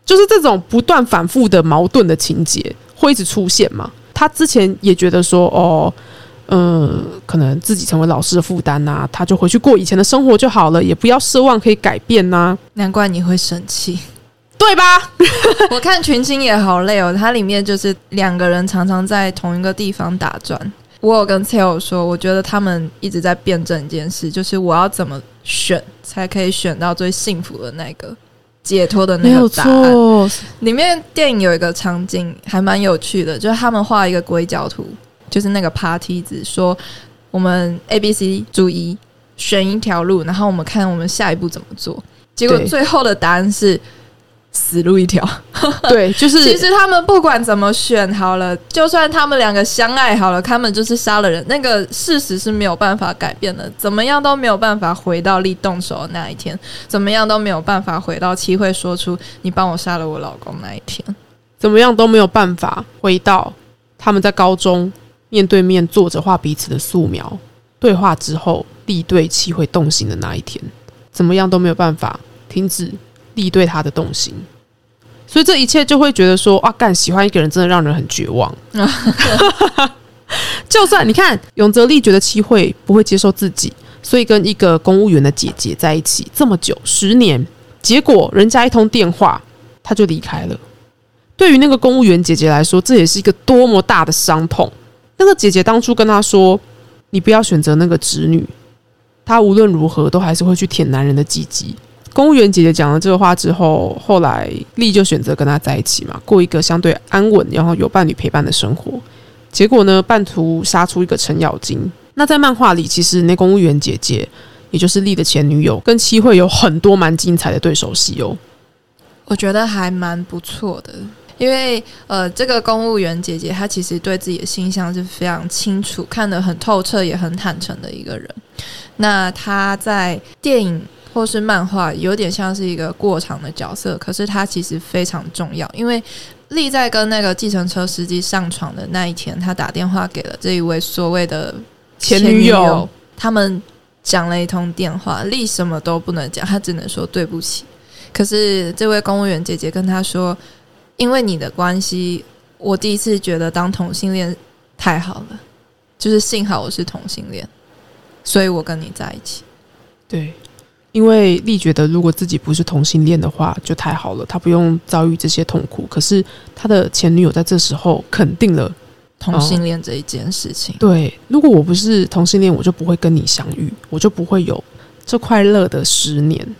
就是这种不断反复的矛盾的情节会一直出现嘛？他之前也觉得说，哦。嗯，可能自己成为老师的负担呐，他就回去过以前的生活就好了，也不要奢望可以改变呐。
难怪你会生气，
对吧？
我看群星也好累哦，它里面就是两个人常常在同一个地方打转。我有跟 Tail 说，我觉得他们一直在辩证一件事，就是我要怎么选才可以选到最幸福的那个解脱的那个答案。里面电影有一个场景还蛮有趣的，就是他们画一个硅胶图。就是那个爬梯子，说我们 A、B、C 注意选一条路，然后我们看我们下一步怎么做。结果最后的答案是死路一条。
对，就是
其实他们不管怎么选好了，就算他们两个相爱好了，他们就是杀了人，那个事实是没有办法改变的。怎么样都没有办法回到立动手的那一天，怎么样都没有办法回到七会说出你帮我杀了我老公那一天，
怎么样都没有办法回到他们在高中。面对面坐着画彼此的素描，对话之后，立对七会动心的那一天，怎么样都没有办法停止立对他的动心，所以这一切就会觉得说啊，干喜欢一个人真的让人很绝望。就算你看永泽立觉得七惠不会接受自己，所以跟一个公务员的姐姐在一起这么久十年，结果人家一通电话他就离开了。对于那个公务员姐姐来说，这也是一个多么大的伤痛。那个姐姐当初跟他说：“你不要选择那个侄女，她无论如何都还是会去舔男人的鸡鸡。”公务员姐姐讲了这个话之后，后来丽就选择跟他在一起嘛，过一个相对安稳，然后有伴侣陪伴的生活。结果呢，半途杀出一个程咬金。那在漫画里，其实那公务员姐姐，也就是丽的前女友，跟七惠有很多蛮精彩的对手戏哦。
我觉得还蛮不错的。因为呃，这个公务员姐姐她其实对自己的形象是非常清楚、看得很透彻、也很坦诚的一个人。那她在电影或是漫画有点像是一个过场的角色，可是他其实非常重要。因为丽在跟那个计程车司机上床的那一天，他打电话给了这一位所谓的
前女友，
他们讲了一通电话，丽什么都不能讲，她只能说对不起。可是这位公务员姐姐跟他说：“因为你的关系，我第一次觉得当同性恋太好了，就是幸好我是同性恋，所以我跟你在一起。”
对，因为丽觉得如果自己不是同性恋的话，就太好了，她不用遭遇这些痛苦。可是她的前女友在这时候肯定了
同性恋这一件事情。
对，如果我不是同性恋，我就不会跟你相遇，我就不会有这快乐的十年。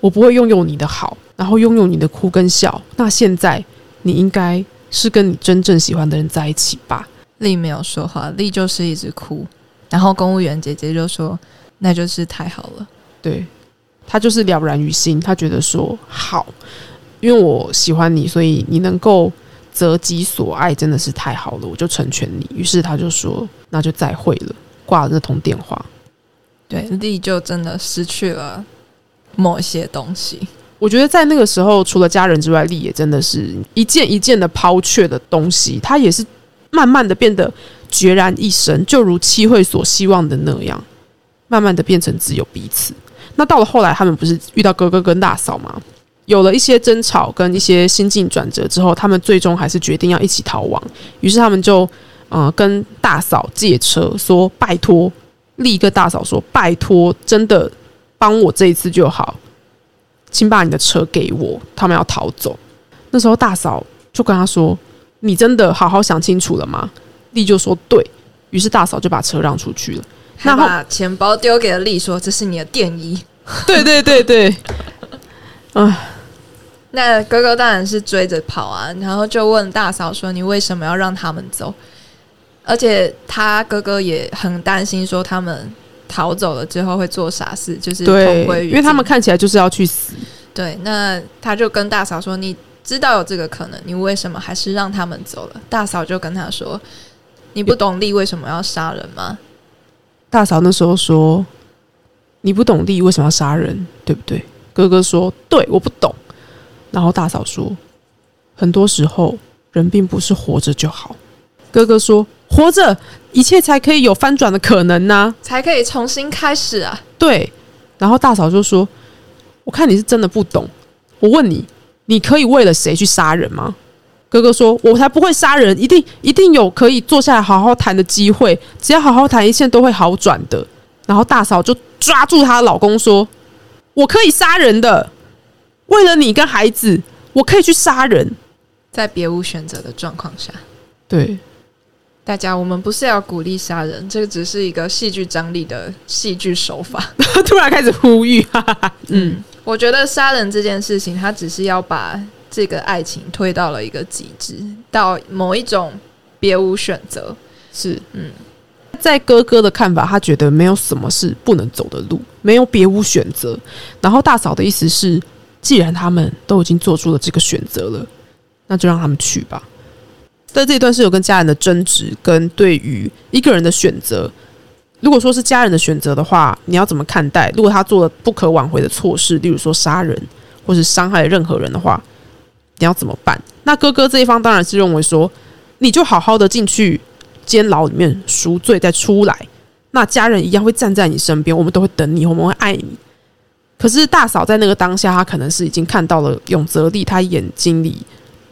我不会拥有你的好，然后拥有你的哭跟笑。那现在你应该是跟你真正喜欢的人在一起吧？
丽没有说话，丽就是一直哭。然后公务员姐姐就说：“那就是太好了。”
对，他就是了然于心，他觉得说好，因为我喜欢你，所以你能够择己所爱，真的是太好了，我就成全你。于是他就说：“那就再会了。”挂了那通电话，
对，丽就真的失去了。某些东西，
我觉得在那个时候，除了家人之外，丽也真的是一件一件的抛却的东西。他也是慢慢的变得决然一生，就如七惠所希望的那样，慢慢的变成只有彼此。那到了后来，他们不是遇到哥哥跟大嫂吗？有了一些争吵跟一些心境转折之后，他们最终还是决定要一起逃亡。于是他们就呃跟大嫂借车，说拜托丽跟大嫂说拜托，真的。帮我这一次就好，请把你的车给我。他们要逃走，那时候大嫂就跟他说：“你真的好好想清楚了吗？”丽就说：“对。”于是大嫂就把车让出去了，
那把钱包丢给了丽，说：“这是你的电衣。”
对对对对，
啊，那哥哥当然是追着跑啊，然后就问大嫂说：“你为什么要让他们走？”而且他哥哥也很担心，说他们。逃走了之后会做傻事，就是
同归于因为他们看起来就是要去死。
对，那他就跟大嫂说：“你知道有这个可能，你为什么还是让他们走了？”大嫂就跟他说：“你不懂力为什么要杀人吗？”
大嫂那时候说：“你不懂利为什么要杀人，对不对？”哥哥说：“对，我不懂。”然后大嫂说：“很多时候人并不是活着就好。”哥哥说：“活着。”一切才可以有翻转的可能呐，
才可以重新开始啊！
对，然后大嫂就说：“我看你是真的不懂。我问你，你可以为了谁去杀人吗？”哥哥说：“我才不会杀人，一定一定有可以坐下来好好谈的机会。只要好好谈，一切都会好转的。”然后大嫂就抓住她老公说：“我可以杀人的，为了你跟孩子，我可以去杀人，
在别无选择的状况下。”
对。
大家，我们不是要鼓励杀人，这个只是一个戏剧张力的戏剧手法。
突然开始呼吁，哈哈
嗯，我觉得杀人这件事情，他只是要把这个爱情推到了一个极致，到某一种别无选择。
是，嗯，在哥哥的看法，他觉得没有什么是不能走的路，没有别无选择。然后大嫂的意思是，既然他们都已经做出了这个选择了，那就让他们去吧。在这一段是有跟家人的争执，跟对于一个人的选择。如果说是家人的选择的话，你要怎么看待？如果他做了不可挽回的错事，例如说杀人或是伤害任何人的话，你要怎么办？那哥哥这一方当然是认为说，你就好好的进去监牢里面赎罪再出来，那家人一样会站在你身边，我们都会等你，我们会爱你。可是大嫂在那个当下，她可能是已经看到了永泽利他眼睛里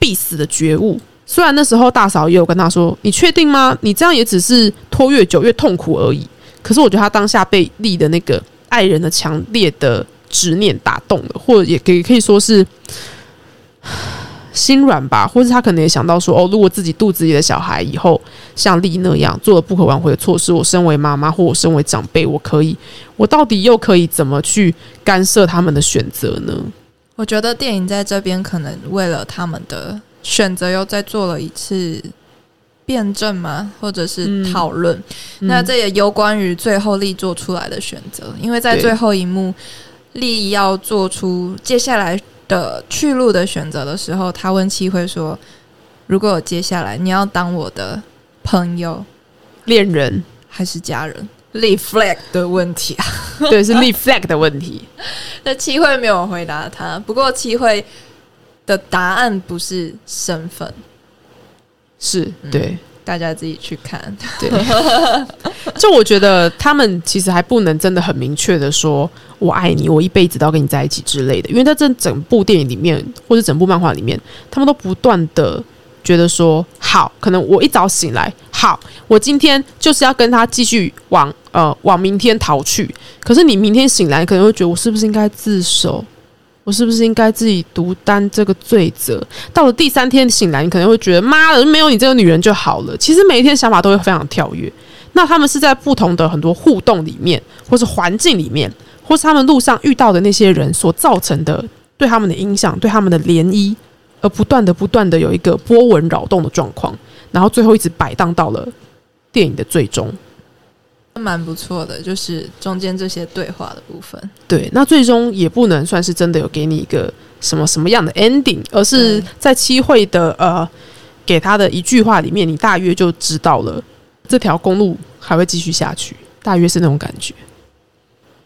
必死的觉悟。虽然那时候大嫂也有跟他说：“你确定吗？你这样也只是拖越久越痛苦而已。”可是我觉得他当下被立的那个爱人的强烈的执念打动了，或者也可以可以说是心软吧，或者他可能也想到说：“哦，如果自己肚子里的小孩以后像丽那样做了不可挽回的错事，我身为妈妈或我身为长辈，我可以，我到底又可以怎么去干涉他们的选择呢？”
我觉得电影在这边可能为了他们的。选择又再做了一次辩证吗？或者是讨论？那这也有关于最后力做出来的选择，因为在最后一幕，力要做出接下来的去路的选择的时候，他问七辉说：“如果接下来你要当我的朋友、
恋人
还是家人？”立 flag 的问题啊，
对，是立 flag 的问题。
那七辉没有回答他，不过七辉。的答案不是身份，
是对
大家自己去看。
对，就我觉得他们其实还不能真的很明确的说“我爱你，我一辈子都要跟你在一起”之类的，因为在这整部电影里面或者整部漫画里面，他们都不断的觉得说：“好，可能我一早醒来，好，我今天就是要跟他继续往呃往明天逃去。可是你明天醒来，可能会觉得我是不是应该自首？我是不是应该自己独担这个罪责？到了第三天醒来，你可能会觉得妈的，没有你这个女人就好了。其实每一天想法都会非常跳跃。那他们是在不同的很多互动里面，或是环境里面，或是他们路上遇到的那些人所造成的对他们的影响，对他们的涟漪，而不断的、不断的有一个波纹扰动的状况，然后最后一直摆荡到了电影的最终。
蛮不错的，就是中间这些对话的部分。
对，那最终也不能算是真的有给你一个什么什么样的 ending，而是在七会的呃给他的一句话里面，你大约就知道了这条公路还会继续下去，大约是那种感觉。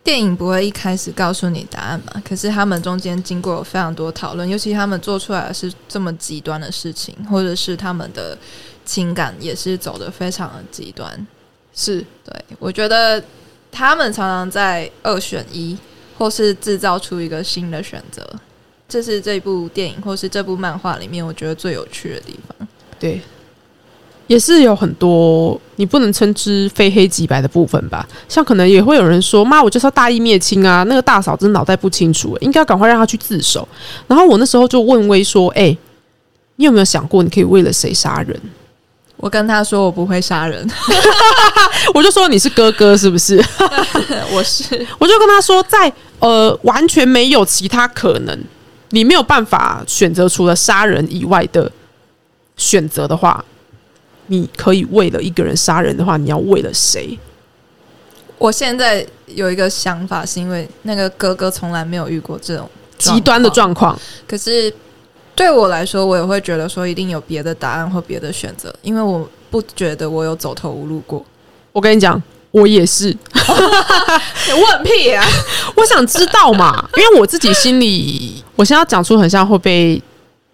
电影不会一开始告诉你答案嘛？可是他们中间经过非常多讨论，尤其他们做出来的是这么极端的事情，或者是他们的情感也是走的非常的极端。
是
对，我觉得他们常常在二选一，或是制造出一个新的选择，这是这部电影或是这部漫画里面我觉得最有趣的地方。
对，也是有很多你不能称之非黑即白的部分吧。像可能也会有人说：“妈，我就是要大义灭亲啊！”那个大嫂子脑袋不清楚，应该赶快让她去自首。然后我那时候就问威说：“哎，你有没有想过，你可以为了谁杀人？”
我跟他说我不会杀人，
我就说你是哥哥是不是？
我是，
我就跟他说，在呃完全没有其他可能，你没有办法选择除了杀人以外的选择的话，你可以为了一个人杀人的话，你要为了谁？
我现在有一个想法，是因为那个哥哥从来没有遇过这种
极端的状况，
可是。对我来说，我也会觉得说一定有别的答案或别的选择，因为我不觉得我有走投无路过。
我跟你讲，我也是，
我很屁啊！
我想知道嘛，因为我自己心里，我现在讲出很像会被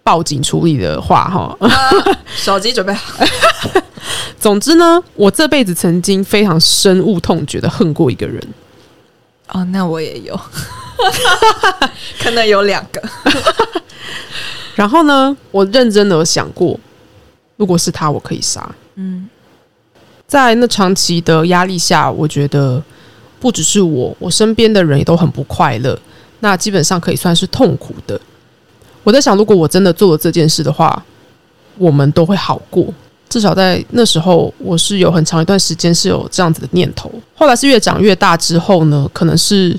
报警处理的话哈。
手机准备好。
总之呢，我这辈子曾经非常深恶痛绝的恨过一个人。
哦，那我也有，可能有两个。
然后呢，我认真的想过，如果是他，我可以杀。嗯，在那长期的压力下，我觉得不只是我，我身边的人也都很不快乐。那基本上可以算是痛苦的。我在想，如果我真的做了这件事的话，我们都会好过。至少在那时候，我是有很长一段时间是有这样子的念头。后来是越长越大之后呢，可能是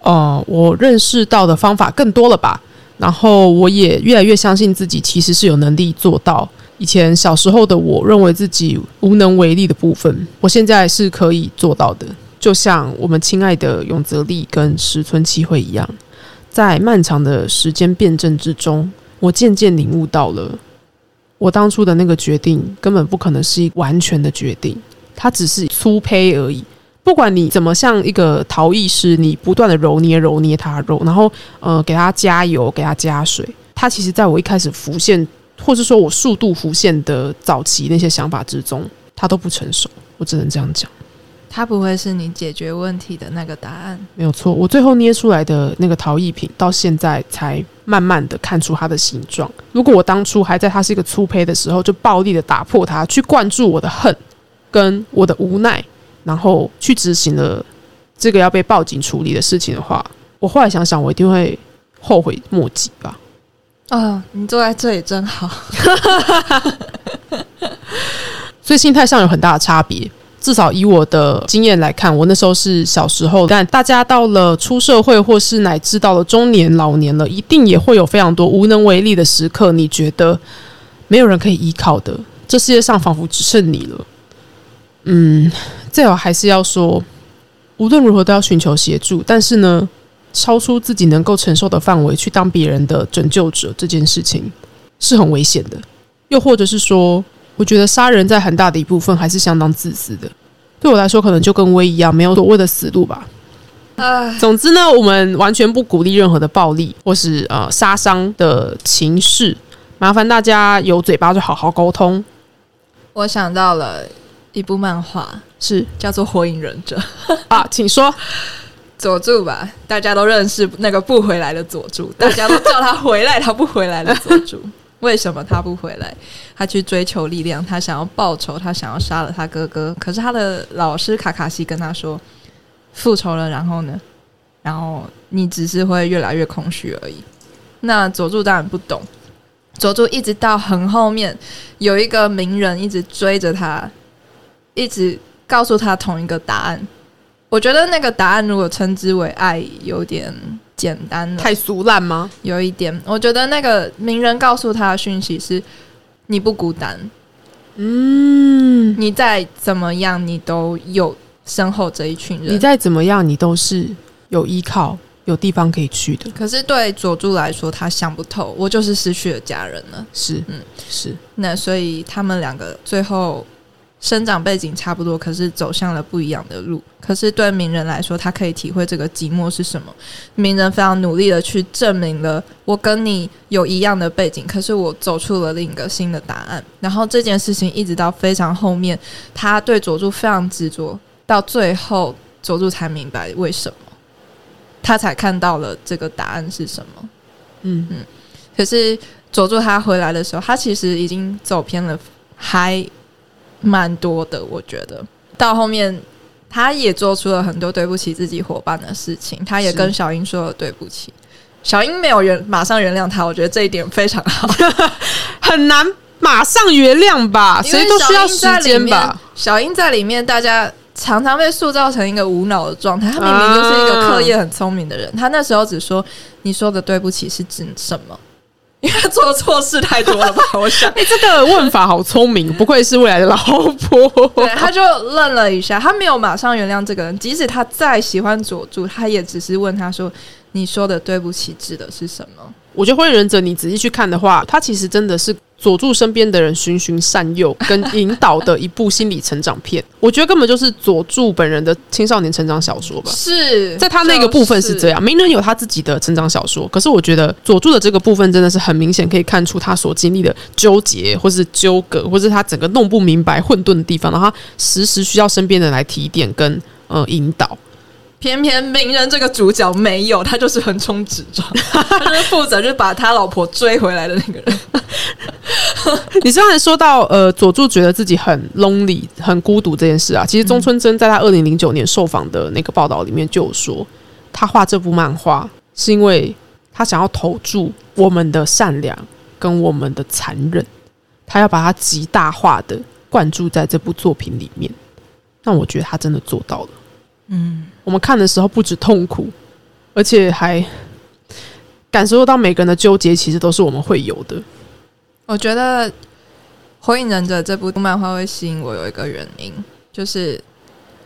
呃，我认识到的方法更多了吧。然后我也越来越相信自己，其实是有能力做到。以前小时候的我认为自己无能为力的部分，我现在是可以做到的。就像我们亲爱的永泽力跟石村七惠一样，在漫长的时间辩证之中，我渐渐领悟到了，我当初的那个决定根本不可能是一完全的决定，它只是粗胚而已。不管你怎么像一个陶艺师，你不断的揉捏揉捏它揉，然后呃给它加油，给它加水，它其实在我一开始浮现，或者说我速度浮现的早期那些想法之中，它都不成熟。我只能这样讲，
它不会是你解决问题的那个答案。
没有错，我最后捏出来的那个陶艺品，到现在才慢慢的看出它的形状。如果我当初还在它是一个粗胚的时候，就暴力的打破它，去灌注我的恨跟我的无奈。然后去执行了这个要被报警处理的事情的话，我后来想想，我一定会后悔莫及吧。
啊，你坐在这里真好。
所以心态上有很大的差别。至少以我的经验来看，我那时候是小时候，但大家到了出社会，或是乃至到了中年、老年了，一定也会有非常多无能为力的时刻。你觉得没有人可以依靠的，这世界上仿佛只剩你了。嗯。最好还是要说，无论如何都要寻求协助。但是呢，超出自己能够承受的范围去当别人的拯救者，这件事情是很危险的。又或者是说，我觉得杀人在很大的一部分还是相当自私的。对我来说，可能就跟威一样，没有所谓的死路吧。总之呢，我们完全不鼓励任何的暴力或是呃杀伤的情势。麻烦大家有嘴巴就好好沟通。
我想到了一部漫画，
是
叫做《火影忍者》
啊，请说。
佐助吧，大家都认识那个不回来的佐助，大家都叫他回来，他不回来的佐助。为什么他不回来？他去追求力量，他想要报仇，他想要杀了他哥哥。可是他的老师卡卡西跟他说：“复仇了，然后呢？然后你只是会越来越空虚而已。”那佐助当然不懂。佐助一直到很后面，有一个名人一直追着他，一直告诉他同一个答案。我觉得那个答案如果称之为爱，有点简单了，
太俗烂吗？
有一点。我觉得那个名人告诉他的讯息是：你不孤单，嗯，你再怎么样，你都有身后这一群人；
你再怎么样，你都是有依靠、有地方可以去的。
可是对佐助来说，他想不透，我就是失去了家人了。
是，嗯，是。
那所以他们两个最后。生长背景差不多，可是走向了不一样的路。可是对名人来说，他可以体会这个寂寞是什么。名人非常努力的去证明了我跟你有一样的背景，可是我走出了另一个新的答案。然后这件事情一直到非常后面，他对佐助非常执着，到最后佐助才明白为什么，他才看到了这个答案是什么。嗯嗯。可是佐助他回来的时候，他其实已经走偏了，还。蛮多的，我觉得到后面他也做出了很多对不起自己伙伴的事情，他也跟小英说了对不起。小英没有原马上原谅他，我觉得这一点非常好，
很难马上原谅吧？谁都需要时间吧。
小英在里面，大家常常被塑造成一个无脑的状态，他明明就是一个课业很聪明的人，他那时候只说你说的对不起是指什么？因为他做错事太多了吧？我想，
哎，这个问法好聪明，不愧是未来的老
婆。对，他就愣了一下，他没有马上原谅这个人，即使他再喜欢佐助，他也只是问他说：“你说的对不起指的是什么？”
我觉得《火影忍者》，你仔细去看的话，它其实真的是佐助身边的人循循善诱跟引导的一部心理成长片。我觉得根本就是佐助本人的青少年成长小说吧。
是
在他那个部分是这样，鸣人有他自己的成长小说，可是我觉得佐助的这个部分真的是很明显可以看出他所经历的纠结，或是纠葛，或是他整个弄不明白、混沌的地方，然后他时时需要身边的人来提点跟呃引导。
偏偏鸣人这个主角没有，他就是横冲直撞，他就是负责就把他老婆追回来的那个人。
你刚才说到呃，佐助觉得自己很 lonely、很孤独这件事啊，其实中村真在他二零零九年受访的那个报道里面就有说，他画这部漫画是因为他想要投注我们的善良跟我们的残忍，他要把它极大化的灌注在这部作品里面。那我觉得他真的做到了。嗯，我们看的时候不止痛苦，而且还感受到每个人的纠结，其实都是我们会有的。
我觉得《火影忍者》这部漫画会吸引我，有一个原因就是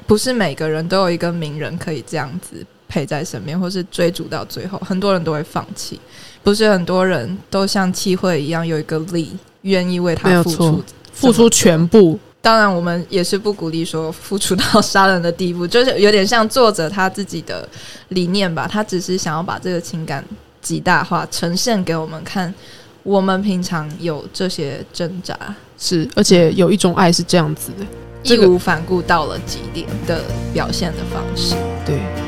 不是每个人都有一个名人可以这样子陪在身边，或是追逐到最后，很多人都会放弃。不是很多人都像契会一样有一个力，愿意为他付出，
付出全部。
当然，我们也是不鼓励说付出到杀人的地步，就是有点像作者他自己的理念吧。他只是想要把这个情感极大化，呈现给我们看。我们平常有这些挣扎，
是而且有一种爱是这样子的，
义无反顾到了极点的表现的方式。
对。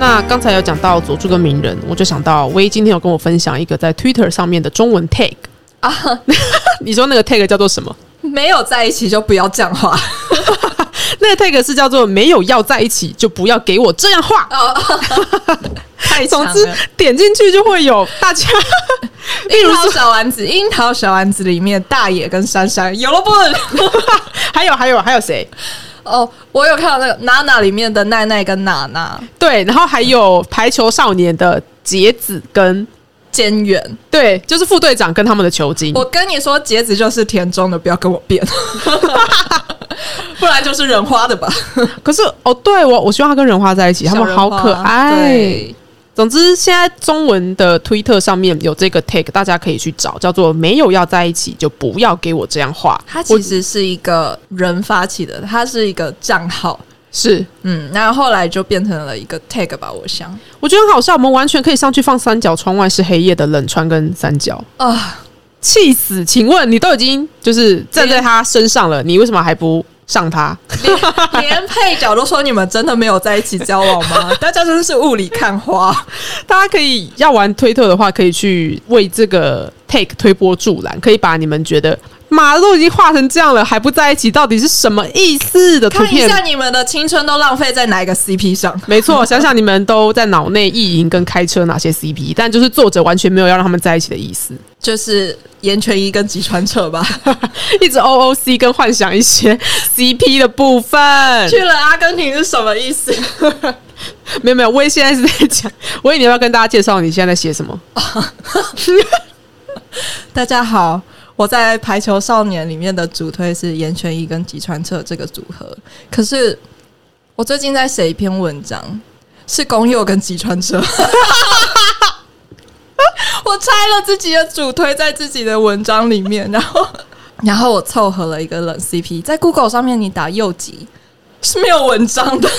那刚才有讲到佐助跟鸣人，我就想到威今天有跟我分享一个在 Twitter 上面的中文 tag 啊，你说那个 tag 叫做什么？
没有在一起就不要讲话。
那个 tag 是叫做没有要在一起就不要给我这样画。
太
总之点进去就会有大家。
樱桃小丸子，樱桃小丸子里面大野跟珊珊有了不？
还有还有还有谁？
哦，我有看到那个娜娜里面的奈奈跟娜娜。
对，然后还有排球少年的杰子跟
坚远。
对，就是副队长跟他们的球精。
我跟你说，杰子就是田中的，不要跟我辩。不然就是人花的吧？
可是哦，对我我希望他跟人花在一起，他们好可爱。总之，现在中文的推特上面有这个 take，大家可以去找，叫做“没有要在一起就不要给我这样画”。
它其实是一个人发起的，它是一个账号，
是
嗯，那后来就变成了一个 take 吧。我想，
我觉得很好笑，我们完全可以上去放三角窗外是黑夜的冷川跟三角啊，气死！请问你都已经就是站在他身上了，你为什么还不？上他，
连配角都说你们真的没有在一起交往吗？大家真的是雾里看花。
大家可以要玩推特的话，可以去为这个 take 推波助澜，可以把你们觉得马都已经画成这样了，还不在一起，到底是什么意思的图片？
看一下你们的青春都浪费在哪一个 CP 上？
没错，想想你们都在脑内意淫跟开车哪些 CP，但就是作者完全没有要让他们在一起的意思，
就是。岩泉一跟吉川彻吧，
一直 OOC 跟幻想一些 CP 的部分。
去了阿根廷是什么意思？
没有没有，我也现在是在讲。我以你要不要跟大家介绍你现在在写什么？
大家好，我在《排球少年》里面的主推是岩泉一跟吉川彻这个组合。可是我最近在写一篇文章，是宫佑跟吉川彻。我拆了自己的主推在自己的文章里面，然后，然后我凑合了一个冷 CP，在 Google 上面你打右吉是没有文章的。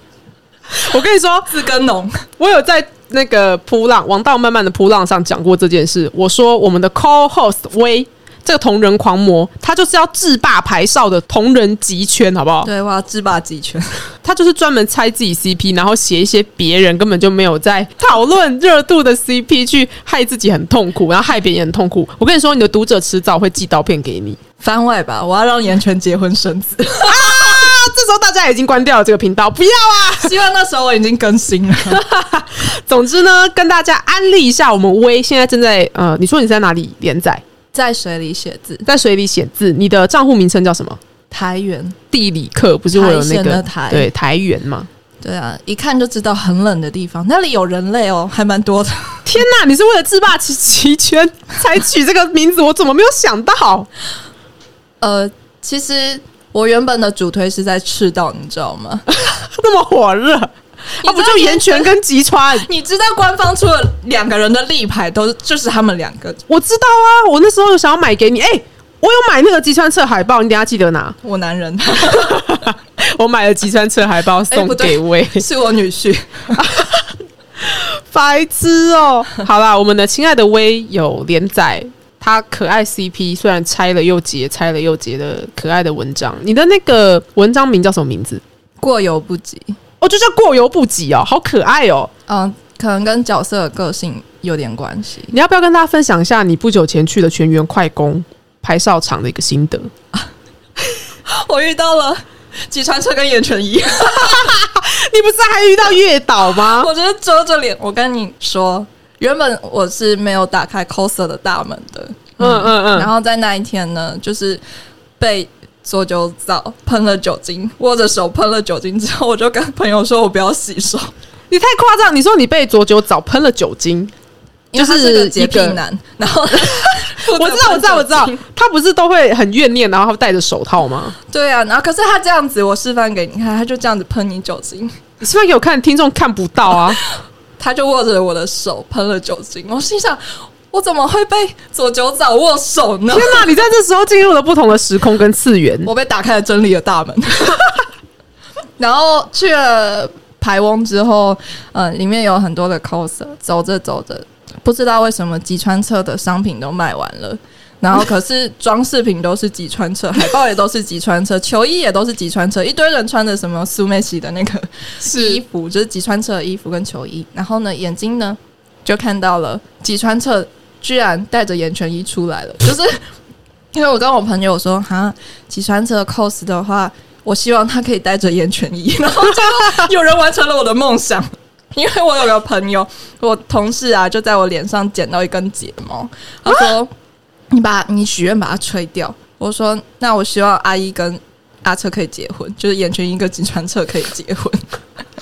我跟你说，
字根浓，
我有在那个扑浪王道慢慢的扑浪上讲过这件事。我说我们的 Call Host 威。这个同人狂魔，他就是要制霸排少的同人集圈，好不好？
对，我要制霸集圈。
他就是专门猜自己 CP，然后写一些别人根本就没有在讨论热度的 CP，去害自己很痛苦，然后害别人很痛苦。我跟你说，你的读者迟早会寄刀片给你。
番外吧，我要让言泉结婚生子啊！
这时候大家已经关掉了这个频道，不要啊！
希望那时候我已经更新了。
总之呢，跟大家安利一下，我们微现在正在呃，你说你在哪里连载？
在水里写字，
在水里写字。你的账户名称叫什么？
台原
地理课不是会有那个
台
对台原吗？
对啊，一看就知道很冷的地方，那里有人类哦，还蛮多的。
天哪，你是为了自霸齐齐圈才取这个名字？我怎么没有想到？
呃，其实我原本的主推是在赤道，你知道吗？
那么火热。啊，不就岩泉跟吉川？
你知道官方出了两个人的立牌，都就是他们两个。
我知道啊，我那时候有想要买给你。哎，我有买那个吉川彻海报，你等下记得拿。
我男人，
我买了吉川彻海报送给威，
是我女婿。
白痴哦！好啦，我们的亲爱的薇有连载他可爱 CP，虽然拆了又结，拆了又结的可爱的文章。你的那个文章名叫什么名字？
过犹不及。
哦，就叫过犹不及哦，好可爱哦。
嗯，可能跟角色的个性有点关系。
你要不要跟大家分享一下你不久前去的全员快攻拍照场的一个心得？
我遇到了吉川车跟岩泉一，你
不是还遇到月岛吗？
我觉得遮着脸。我跟你说，原本我是没有打开 coser 的大门的。嗯嗯嗯。然后在那一天呢，就是被。做酒澡喷了酒精，握着手喷了酒精之后，我就跟朋友说：“我不要洗手。”
你太夸张！你说你被左酒澡喷了酒精，
就是洁癖男。然后
我知道，我知道，我知道，他不是都会很怨念，然后他戴着手套吗？
对啊，然后可是他这样子，我示范给你看，他就这样子喷你酒精。
你示范给我看，听众看不到啊。
他就握着我的手喷了酒精，我心想。我怎么会被左九早握手呢？
天哪！你在这时候进入了不同的时空跟次元，
我被打开了真理的大门。然后去了排翁之后，嗯，里面有很多的 coser，走着走着，不知道为什么吉川车的商品都卖完了。然后可是装饰品都是吉川车，海报也都是吉川车，球衣也都是吉川车，一堆人穿着什么苏梅西的那个衣服，就是吉川车的衣服跟球衣。然后呢，眼睛呢就看到了吉川车居然带着眼泉衣出来了，就是因为我跟我朋友说，哈，吉川车 cos 的话，我希望他可以带着眼泉衣，然后就有人完成了我的梦想。因为我有个朋友，我同事啊，就在我脸上剪到一根睫毛。他说：“你把你许愿把它吹掉。”我说：“那我希望阿姨跟阿彻可以结婚，就是眼前一个金川彻可以结婚。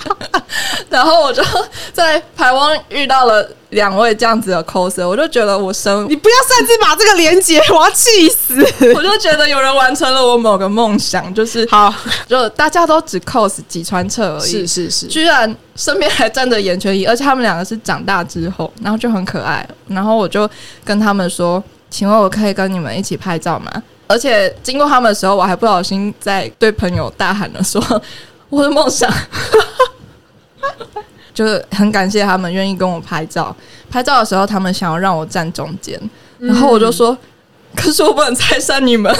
”然后我就在台湾遇到了两位这样子的 coser，我就觉得我生
你不要擅自把这个连接，我要气死！
我就觉得有人完成了我某个梦想，就是
好，
就大家都只 cos 几川彻而已，
是是是，
居然身边还站着眼泉一，而且他们两个是长大之后，然后就很可爱。然后我就跟他们说：“请问我可以跟你们一起拍照吗？”而且经过他们的时候，我还不小心在对朋友大喊了说：“我的梦想。”就是很感谢他们愿意跟我拍照。拍照的时候，他们想要让我站中间，然后我就说：“可是我不能拆散你们。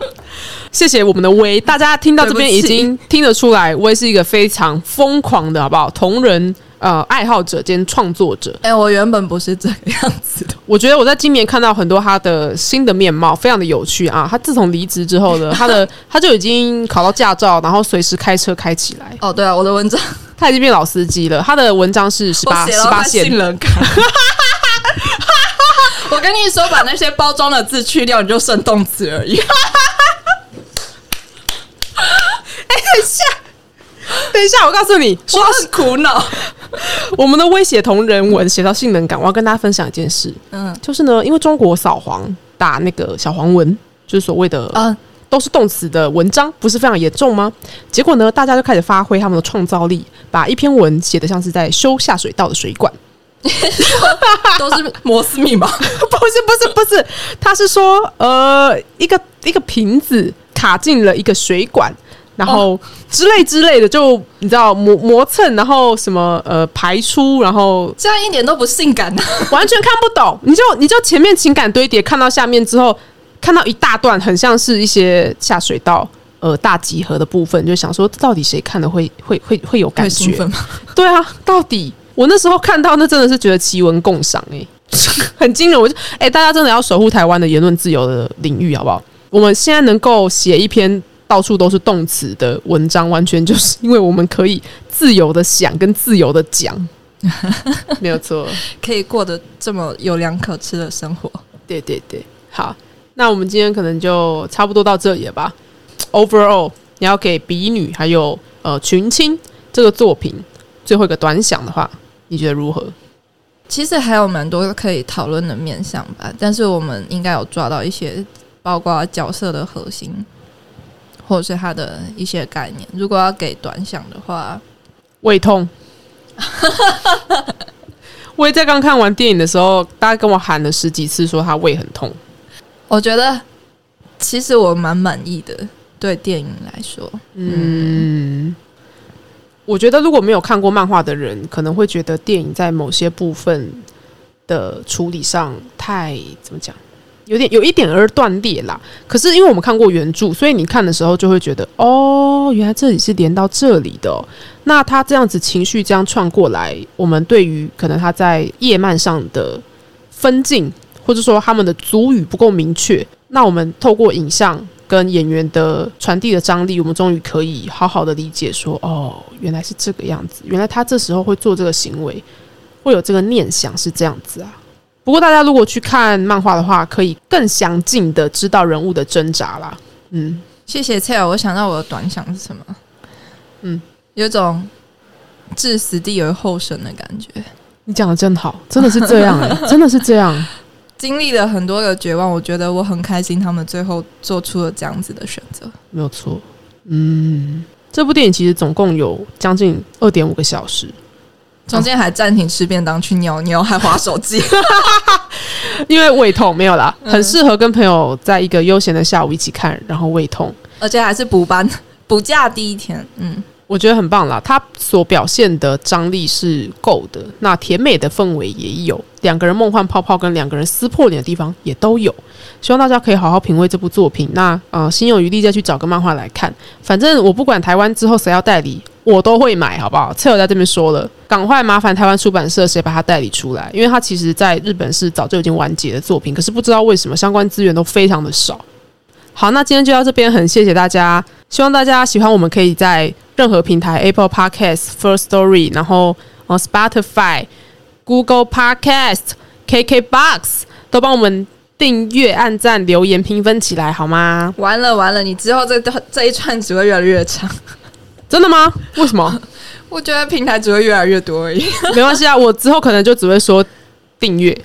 ”
谢谢我们的威，大家听到这边已经听得出来，威是一个非常疯狂的，好不好？同人呃爱好者兼创作者。
哎，我原本不是这个样子的。
我觉得我在今年看到很多他的新的面貌，非常的有趣啊！他自从离职之后呢，他的 他就已经考到驾照，然后随时开车开起来。
哦，对啊，我的文章。
他已经变老司机了。他的文章是十八十八线。
我跟你说，把那些包装的字去掉，你就剩动词而已。
哎，等一下，等一下，我告诉你，
我很苦恼。
我们的威胁同人文写到性能感，我要跟大家分享一件事。嗯，就是呢，因为中国扫黄打那个小黄文，就是所谓的嗯。都是动词的文章，不是非常严重吗？结果呢，大家就开始发挥他们的创造力，把一篇文写的像是在修下水道的水管，
都是摩斯密码？不是，
不是，不是，他是说，呃，一个一个瓶子卡进了一个水管，然后之类之类的，就你知道磨磨蹭，然后什么呃排出，然后
这样一点都不性感，
完全看不懂。你就你就前面情感堆叠，看到下面之后。看到一大段很像是一些下水道呃大集合的部分，就想说到底谁看了会会会会有感觉？对啊，到底我那时候看到那真的是觉得奇闻共赏哎，很惊人。我就哎，大家真的要守护台湾的言论自由的领域好不好？我们现在能够写一篇到处都是动词的文章，完全就是因为我们可以自由的想跟自由的讲，没有错，
可以过得这么有粮可吃的生活。
对对对，好。那我们今天可能就差不多到这里了吧。Overall，你要给《比女》还有呃《群青》这个作品最后一个短想的话，你觉得如何？
其实还有蛮多可以讨论的面向吧，但是我们应该有抓到一些，包括角色的核心，或者是他的一些概念。如果要给短想的话，
胃痛。我也在刚看完电影的时候，大家跟我喊了十几次，说他胃很痛。
我觉得其实我蛮满意的，对电影来说，嗯，
我觉得如果没有看过漫画的人，可能会觉得电影在某些部分的处理上太怎么讲，有点有一点而断裂啦。可是因为我们看过原著，所以你看的时候就会觉得，哦，原来这里是连到这里的。那他这样子情绪这样串过来，我们对于可能他在叶漫上的分镜。或者说他们的主语不够明确，那我们透过影像跟演员的传递的张力，我们终于可以好好的理解说，哦，原来是这个样子，原来他这时候会做这个行为，会有这个念想是这样子啊。不过大家如果去看漫画的话，可以更详尽的知道人物的挣扎啦。
嗯，谢谢蔡尔，我想到我的短想是什么？嗯，有种置死地而后生的感觉。
你讲的真好，真的是这样哎，真的是这样。
经历了很多的绝望，我觉得我很开心，他们最后做出了这样子的选择，
没有错。嗯，这部电影其实总共有将近二点五个小时，
中间还暂停吃便当去尿尿，还划手机，
因为胃痛没有啦，很适合跟朋友在一个悠闲的下午一起看，然后胃痛，
而且还是补班 补假第一天，
嗯。我觉得很棒啦，它所表现的张力是够的，那甜美的氛围也有，两个人梦幻泡泡跟两个人撕破脸的地方也都有。希望大家可以好好品味这部作品。那呃，心有余力再去找个漫画来看。反正我不管台湾之后谁要代理，我都会买，好不好？车友在这边说了，赶快麻烦台湾出版社谁把它代理出来，因为它其实在日本是早就已经完结的作品，可是不知道为什么相关资源都非常的少。好，那今天就到这边，很谢谢大家，希望大家喜欢。我们可以在任何平台，Apple Podcast、First Story，然后呃 Spotify、Google Podcast、KKBox 都帮我们。订阅、按赞、留言、评分起来好吗？
完了完了，你之后这这一串只会越来越长，
真的吗？为什么？
我觉得平台只会越来越多而已。
没关系啊，我之后可能就只会说订阅。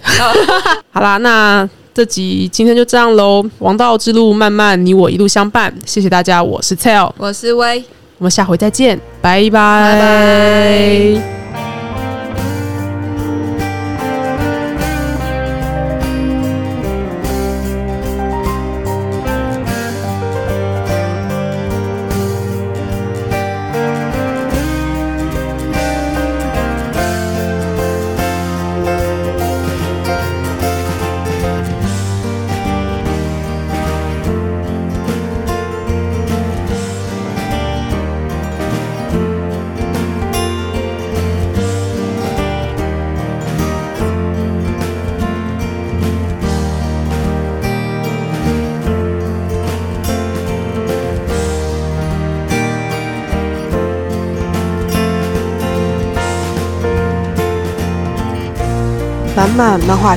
好啦，那这集今天就这样喽。王道之路漫漫，你我一路相伴。谢谢大家，我是 Tell，
我是威，
我们下回再见，拜拜。满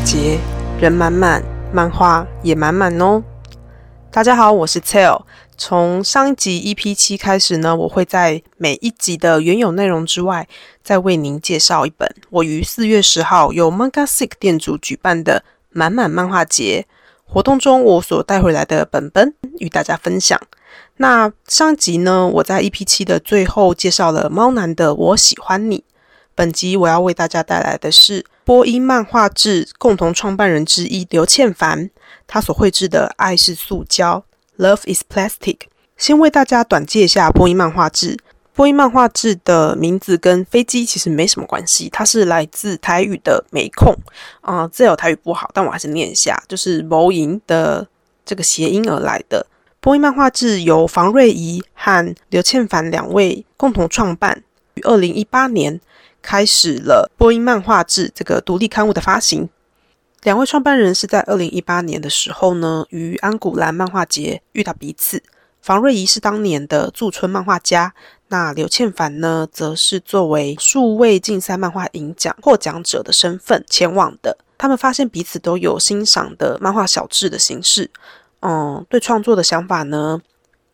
节，人满满，漫画也满满哦。大家好，我是 Tell。从上一集 EP 七开始呢，我会在每一集的原有内容之外，再为您介绍一本我于四月十号由 Manga Sick 店主举办的满满漫画节活动中，我所带回来的本本与大家分享。那上集呢，我在 EP 七的最后介绍了猫男的《我喜欢你》。本集我要为大家带来的是波音漫画志共同创办人之一刘倩凡，他所绘制的《爱是塑胶》（Love is Plastic）。先为大家短介一下波音漫画志。波音漫画志的名字跟飞机其实没什么关系，它是来自台语的“美控”啊，这有台语不好，但我还是念一下，就是“谋营”的这个谐音而来的。波音漫画志由房瑞仪和刘倩凡两位共同创办，于二零一八年。开始了波音漫画志这个独立刊物的发行。两位创办人是在二零一八年的时候呢，于安古兰漫画节遇到彼此。房瑞仪是当年的驻村漫画家，那刘倩凡呢，则是作为数位竞赛漫画银奖获奖者的身份前往的。他们发现彼此都有欣赏的漫画小志的形式，嗯，对创作的想法呢。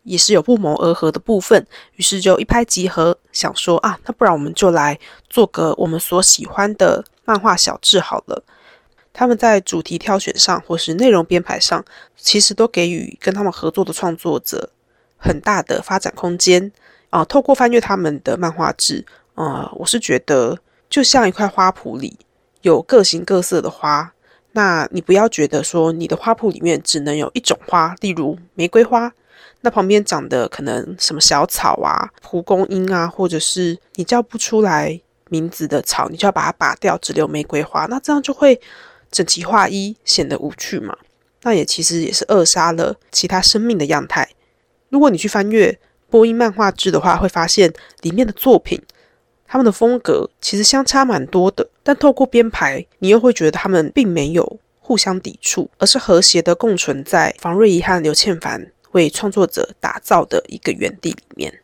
也是有不谋而合的部分，于是就一拍即合，想说啊，那不然我们就来做个我们所喜欢的漫画小志好了。他们在主题挑选上或是内容编排上，其实都给予跟他们合作的创作者很大的发展空间啊。透过翻阅他们的漫画志啊，我是觉得就像一块花圃里有各形各色的花，那你不要觉得说你的花圃里面只能有一种花，例如玫瑰花。那旁边长的可能什么小草啊、蒲公英啊，或者是你叫不出来名字的草，你就要把它拔掉，只留玫瑰花。那这样就会整齐划一，显得无趣嘛？那也其实也是扼杀了其他生命的样态。如果你去翻阅波音漫画志的话，会发现里面的作品，他们的风格其实相差蛮多的。但透过编排，你又会觉得他们并没有互相抵触，而是和谐的共存在房瑞怡和刘倩凡。为创作者打造的一个园地里面，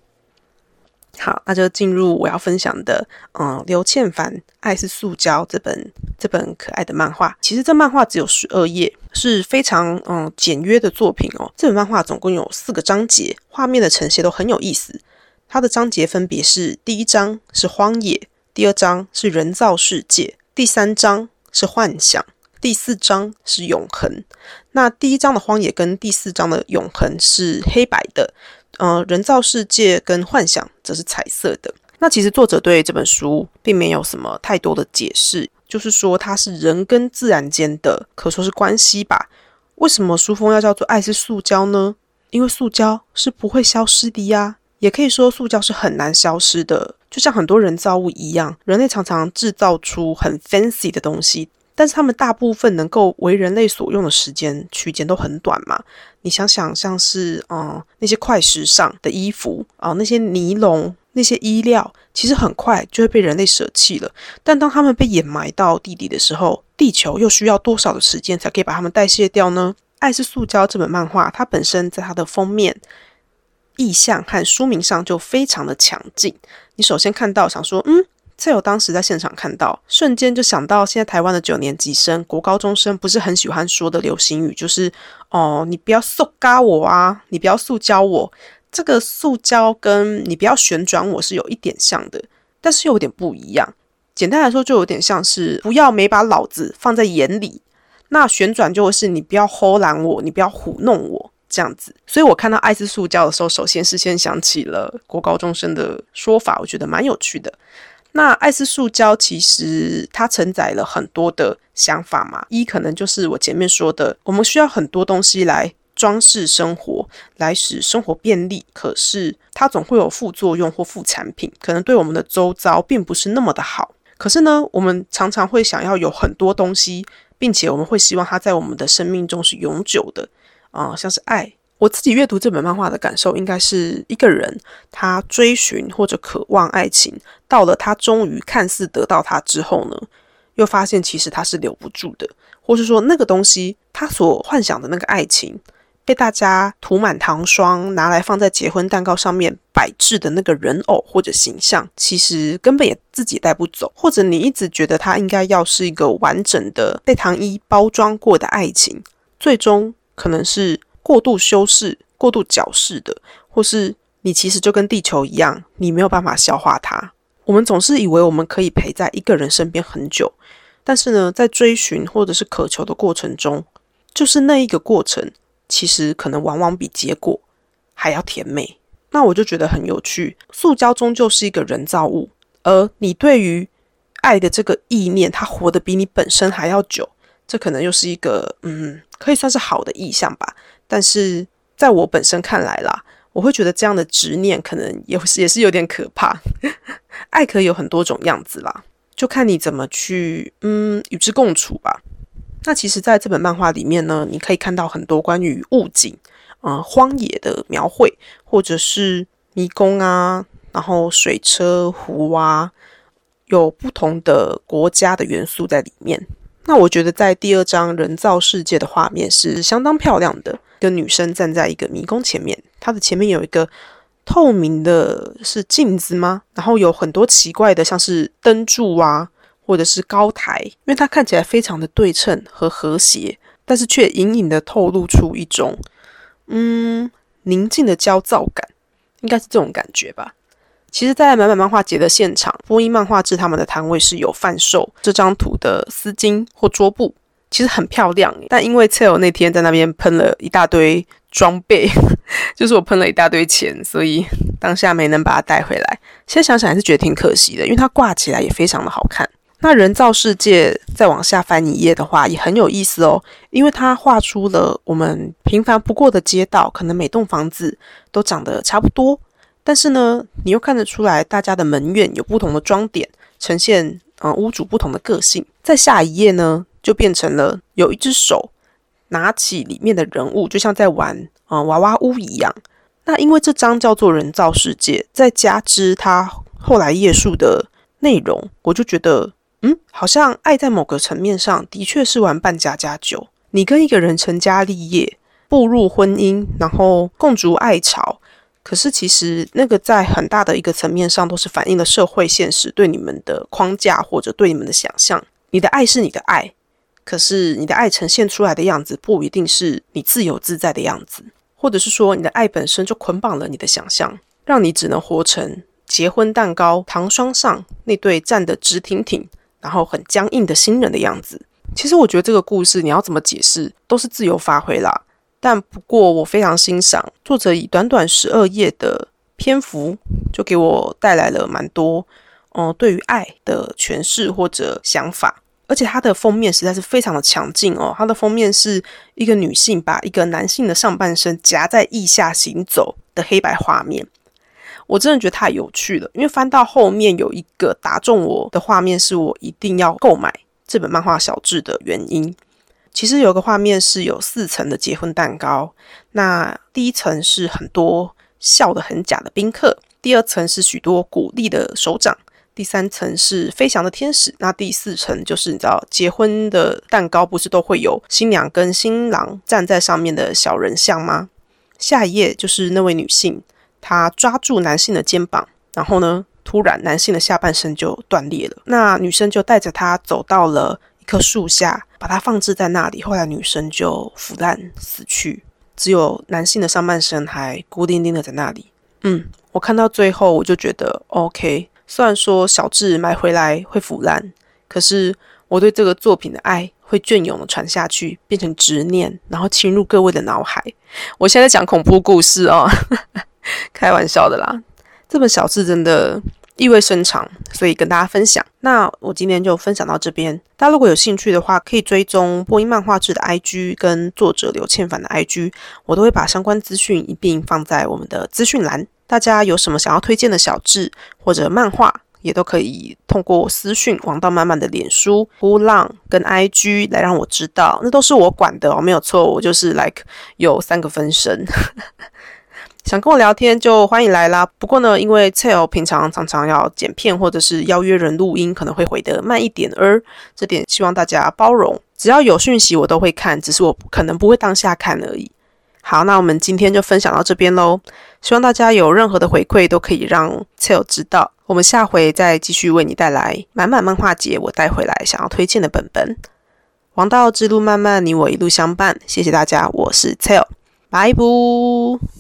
好，那就进入我要分享的，嗯，刘倩凡《爱是塑胶》这本这本可爱的漫画。其实这漫画只有十二页，是非常嗯简约的作品哦。这本漫画总共有四个章节，画面的呈现都很有意思。它的章节分别是：第一章是荒野，第二章是人造世界，第三章是幻想。第四章是永恒，那第一章的荒野跟第四章的永恒是黑白的，呃，人造世界跟幻想则是彩色的。那其实作者对这本书并没有什么太多的解释，就是说它是人跟自然间的，可说是关系吧。为什么书封要叫做“爱是塑胶”呢？因为塑胶是不会消失的呀，也可以说塑胶是很难消失的，就像很多人造物一样，人类常常制造出很 fancy 的东西。但是他们大部分能够为人类所用的时间区间都很短嘛。你想想，像是嗯那些快时尚的衣服啊，那些尼龙、那些衣料，其实很快就会被人类舍弃了。但当他们被掩埋到地底的时候，地球又需要多少的时间才可以把它们代谢掉呢？《爱是塑胶》这本漫画，它本身在它的封面。意象和书名上就非常的强劲。你首先看到，想说，嗯，这我当时在现场看到，瞬间就想到，现在台湾的九年级生、国高中生不是很喜欢说的流行语，就是哦，你不要塑嘎我啊，你不要塑胶我。这个塑胶跟你不要旋转我是有一点像的，但是又有点不一样。简单来说，就有点像是不要没把老子放在眼里。那旋转就是你不要唬懒我，你不要糊弄我。这样子，所以我看到爱是塑胶的时候，首先是先想起了国高中生的说法，我觉得蛮有趣的。那爱是塑胶其实它承载了很多的想法嘛，一可能就是我前面说的，我们需要很多东西来装饰生活，来使生活便利，可是它总会有副作用或副产品，可能对我们的周遭并不是那么的好。可是呢，我们常常会想要有很多东西，并且我们会希望它在我们的生命中是永久的。啊，像是爱，我自己阅读这本漫画的感受，应该是一个人他追寻或者渴望爱情，到了他终于看似得到它之后呢，又发现其实他是留不住的，或是说那个东西他所幻想的那个爱情，被大家涂满糖霜，拿来放在结婚蛋糕上面摆置的那个人偶或者形象，其实根本也自己带不走，或者你一直觉得他应该要是一个完整的被糖衣包装过的爱情，最终。可能是过度修饰、过度矫饰的，或是你其实就跟地球一样，你没有办法消化它。我们总是以为我们可以陪在一个人身边很久，但是呢，在追寻或者是渴求的过程中，就是那一个过程，其实可能往往比结果还要甜美。那我就觉得很有趣。塑胶终究是一个人造物，而你对于爱的这个意念，它活得比你本身还要久。这可能又是一个嗯，可以算是好的意象吧。但是在我本身看来啦，我会觉得这样的执念可能也是也是有点可怕。爱可以有很多种样子啦，就看你怎么去嗯与之共处吧。那其实，在这本漫画里面呢，你可以看到很多关于物景、嗯荒野的描绘，或者是迷宫啊，然后水车、湖啊，有不同的国家的元素在里面。那我觉得在第二章人造世界的画面是相当漂亮的，一个女生站在一个迷宫前面，它的前面有一个透明的是镜子吗？然后有很多奇怪的像是灯柱啊，或者是高台，因为它看起来非常的对称和和谐，但是却隐隐的透露出一种嗯宁静的焦躁感，应该是这种感觉吧。其实，在满满漫画节的现场，波音漫画志他们的摊位是有贩售这张图的丝巾或桌布，其实很漂亮。但因为 t e l 那天在那边喷了一大堆装备，就是我喷了一大堆钱，所以当下没能把它带回来。现在想想还是觉得挺可惜的，因为它挂起来也非常的好看。那人造世界再往下翻一页的话，也很有意思哦，因为它画出了我们平凡不过的街道，可能每栋房子都长得差不多。但是呢，你又看得出来，大家的门院有不同的装点，呈现呃屋主不同的个性。在下一页呢，就变成了有一只手拿起里面的人物，就像在玩啊娃娃屋一样。那因为这张叫做人造世界，再加之它后来页数的内容，我就觉得，嗯，好像爱在某个层面上的确是玩扮家家酒。你跟一个人成家立业，步入婚姻，然后共筑爱巢。可是，其实那个在很大的一个层面上，都是反映了社会现实对你们的框架，或者对你们的想象。你的爱是你的爱，可是你的爱呈现出来的样子，不一定是你自由自在的样子，或者是说，你的爱本身就捆绑了你的想象，让你只能活成结婚蛋糕糖霜上那对站得直挺挺，然后很僵硬的新人的样子。其实，我觉得这个故事你要怎么解释，都是自由发挥啦。但不过，我非常欣赏作者以短短十二页的篇幅，就给我带来了蛮多，嗯，对于爱的诠释或者想法。而且它的封面实在是非常的强劲哦，它的封面是一个女性把一个男性的上半身夹在腋下行走的黑白画面。我真的觉得太有趣了，因为翻到后面有一个打中我的画面，是我一定要购买这本漫画小志的原因。其实有个画面是有四层的结婚蛋糕，那第一层是很多笑得很假的宾客，第二层是许多鼓励的手掌，第三层是飞翔的天使，那第四层就是你知道结婚的蛋糕不是都会有新娘跟新郎站在上面的小人像吗？下一页就是那位女性，她抓住男性的肩膀，然后呢，突然男性的下半身就断裂了，那女生就带着他走到了。一棵树下，把它放置在那里。后来女生就腐烂死去，只有男性的上半身还孤零零的在那里。嗯，我看到最后，我就觉得 OK。虽然说小智买回来会腐烂，可是我对这个作品的爱会隽永的传下去，变成执念，然后侵入各位的脑海。我现在讲恐怖故事哦，开玩笑的啦。这本小智真的。意味深长，所以跟大家分享。那我今天就分享到这边。大家如果有兴趣的话，可以追踪播音漫画志的 IG 跟作者刘倩凡的 IG，我都会把相关资讯一并放在我们的资讯栏。大家有什么想要推荐的小志或者漫画，也都可以通过私讯王道漫漫的脸书、波浪跟 IG 来让我知道。那都是我管的哦，没有错，我就是 like 有三个分身。想跟我聊天就欢迎来啦。不过呢，因为 Tell 平常常常要剪片或者是邀约人录音，可能会回得慢一点，而这点希望大家包容。只要有讯息我都会看，只是我可能不会当下看而已。好，那我们今天就分享到这边喽。希望大家有任何的回馈都可以让 Tell 知道。我们下回再继续为你带来满满漫画节，我带回来想要推荐的本本。王道之路漫漫，你我一路相伴。谢谢大家，我是 Tell，拜拜。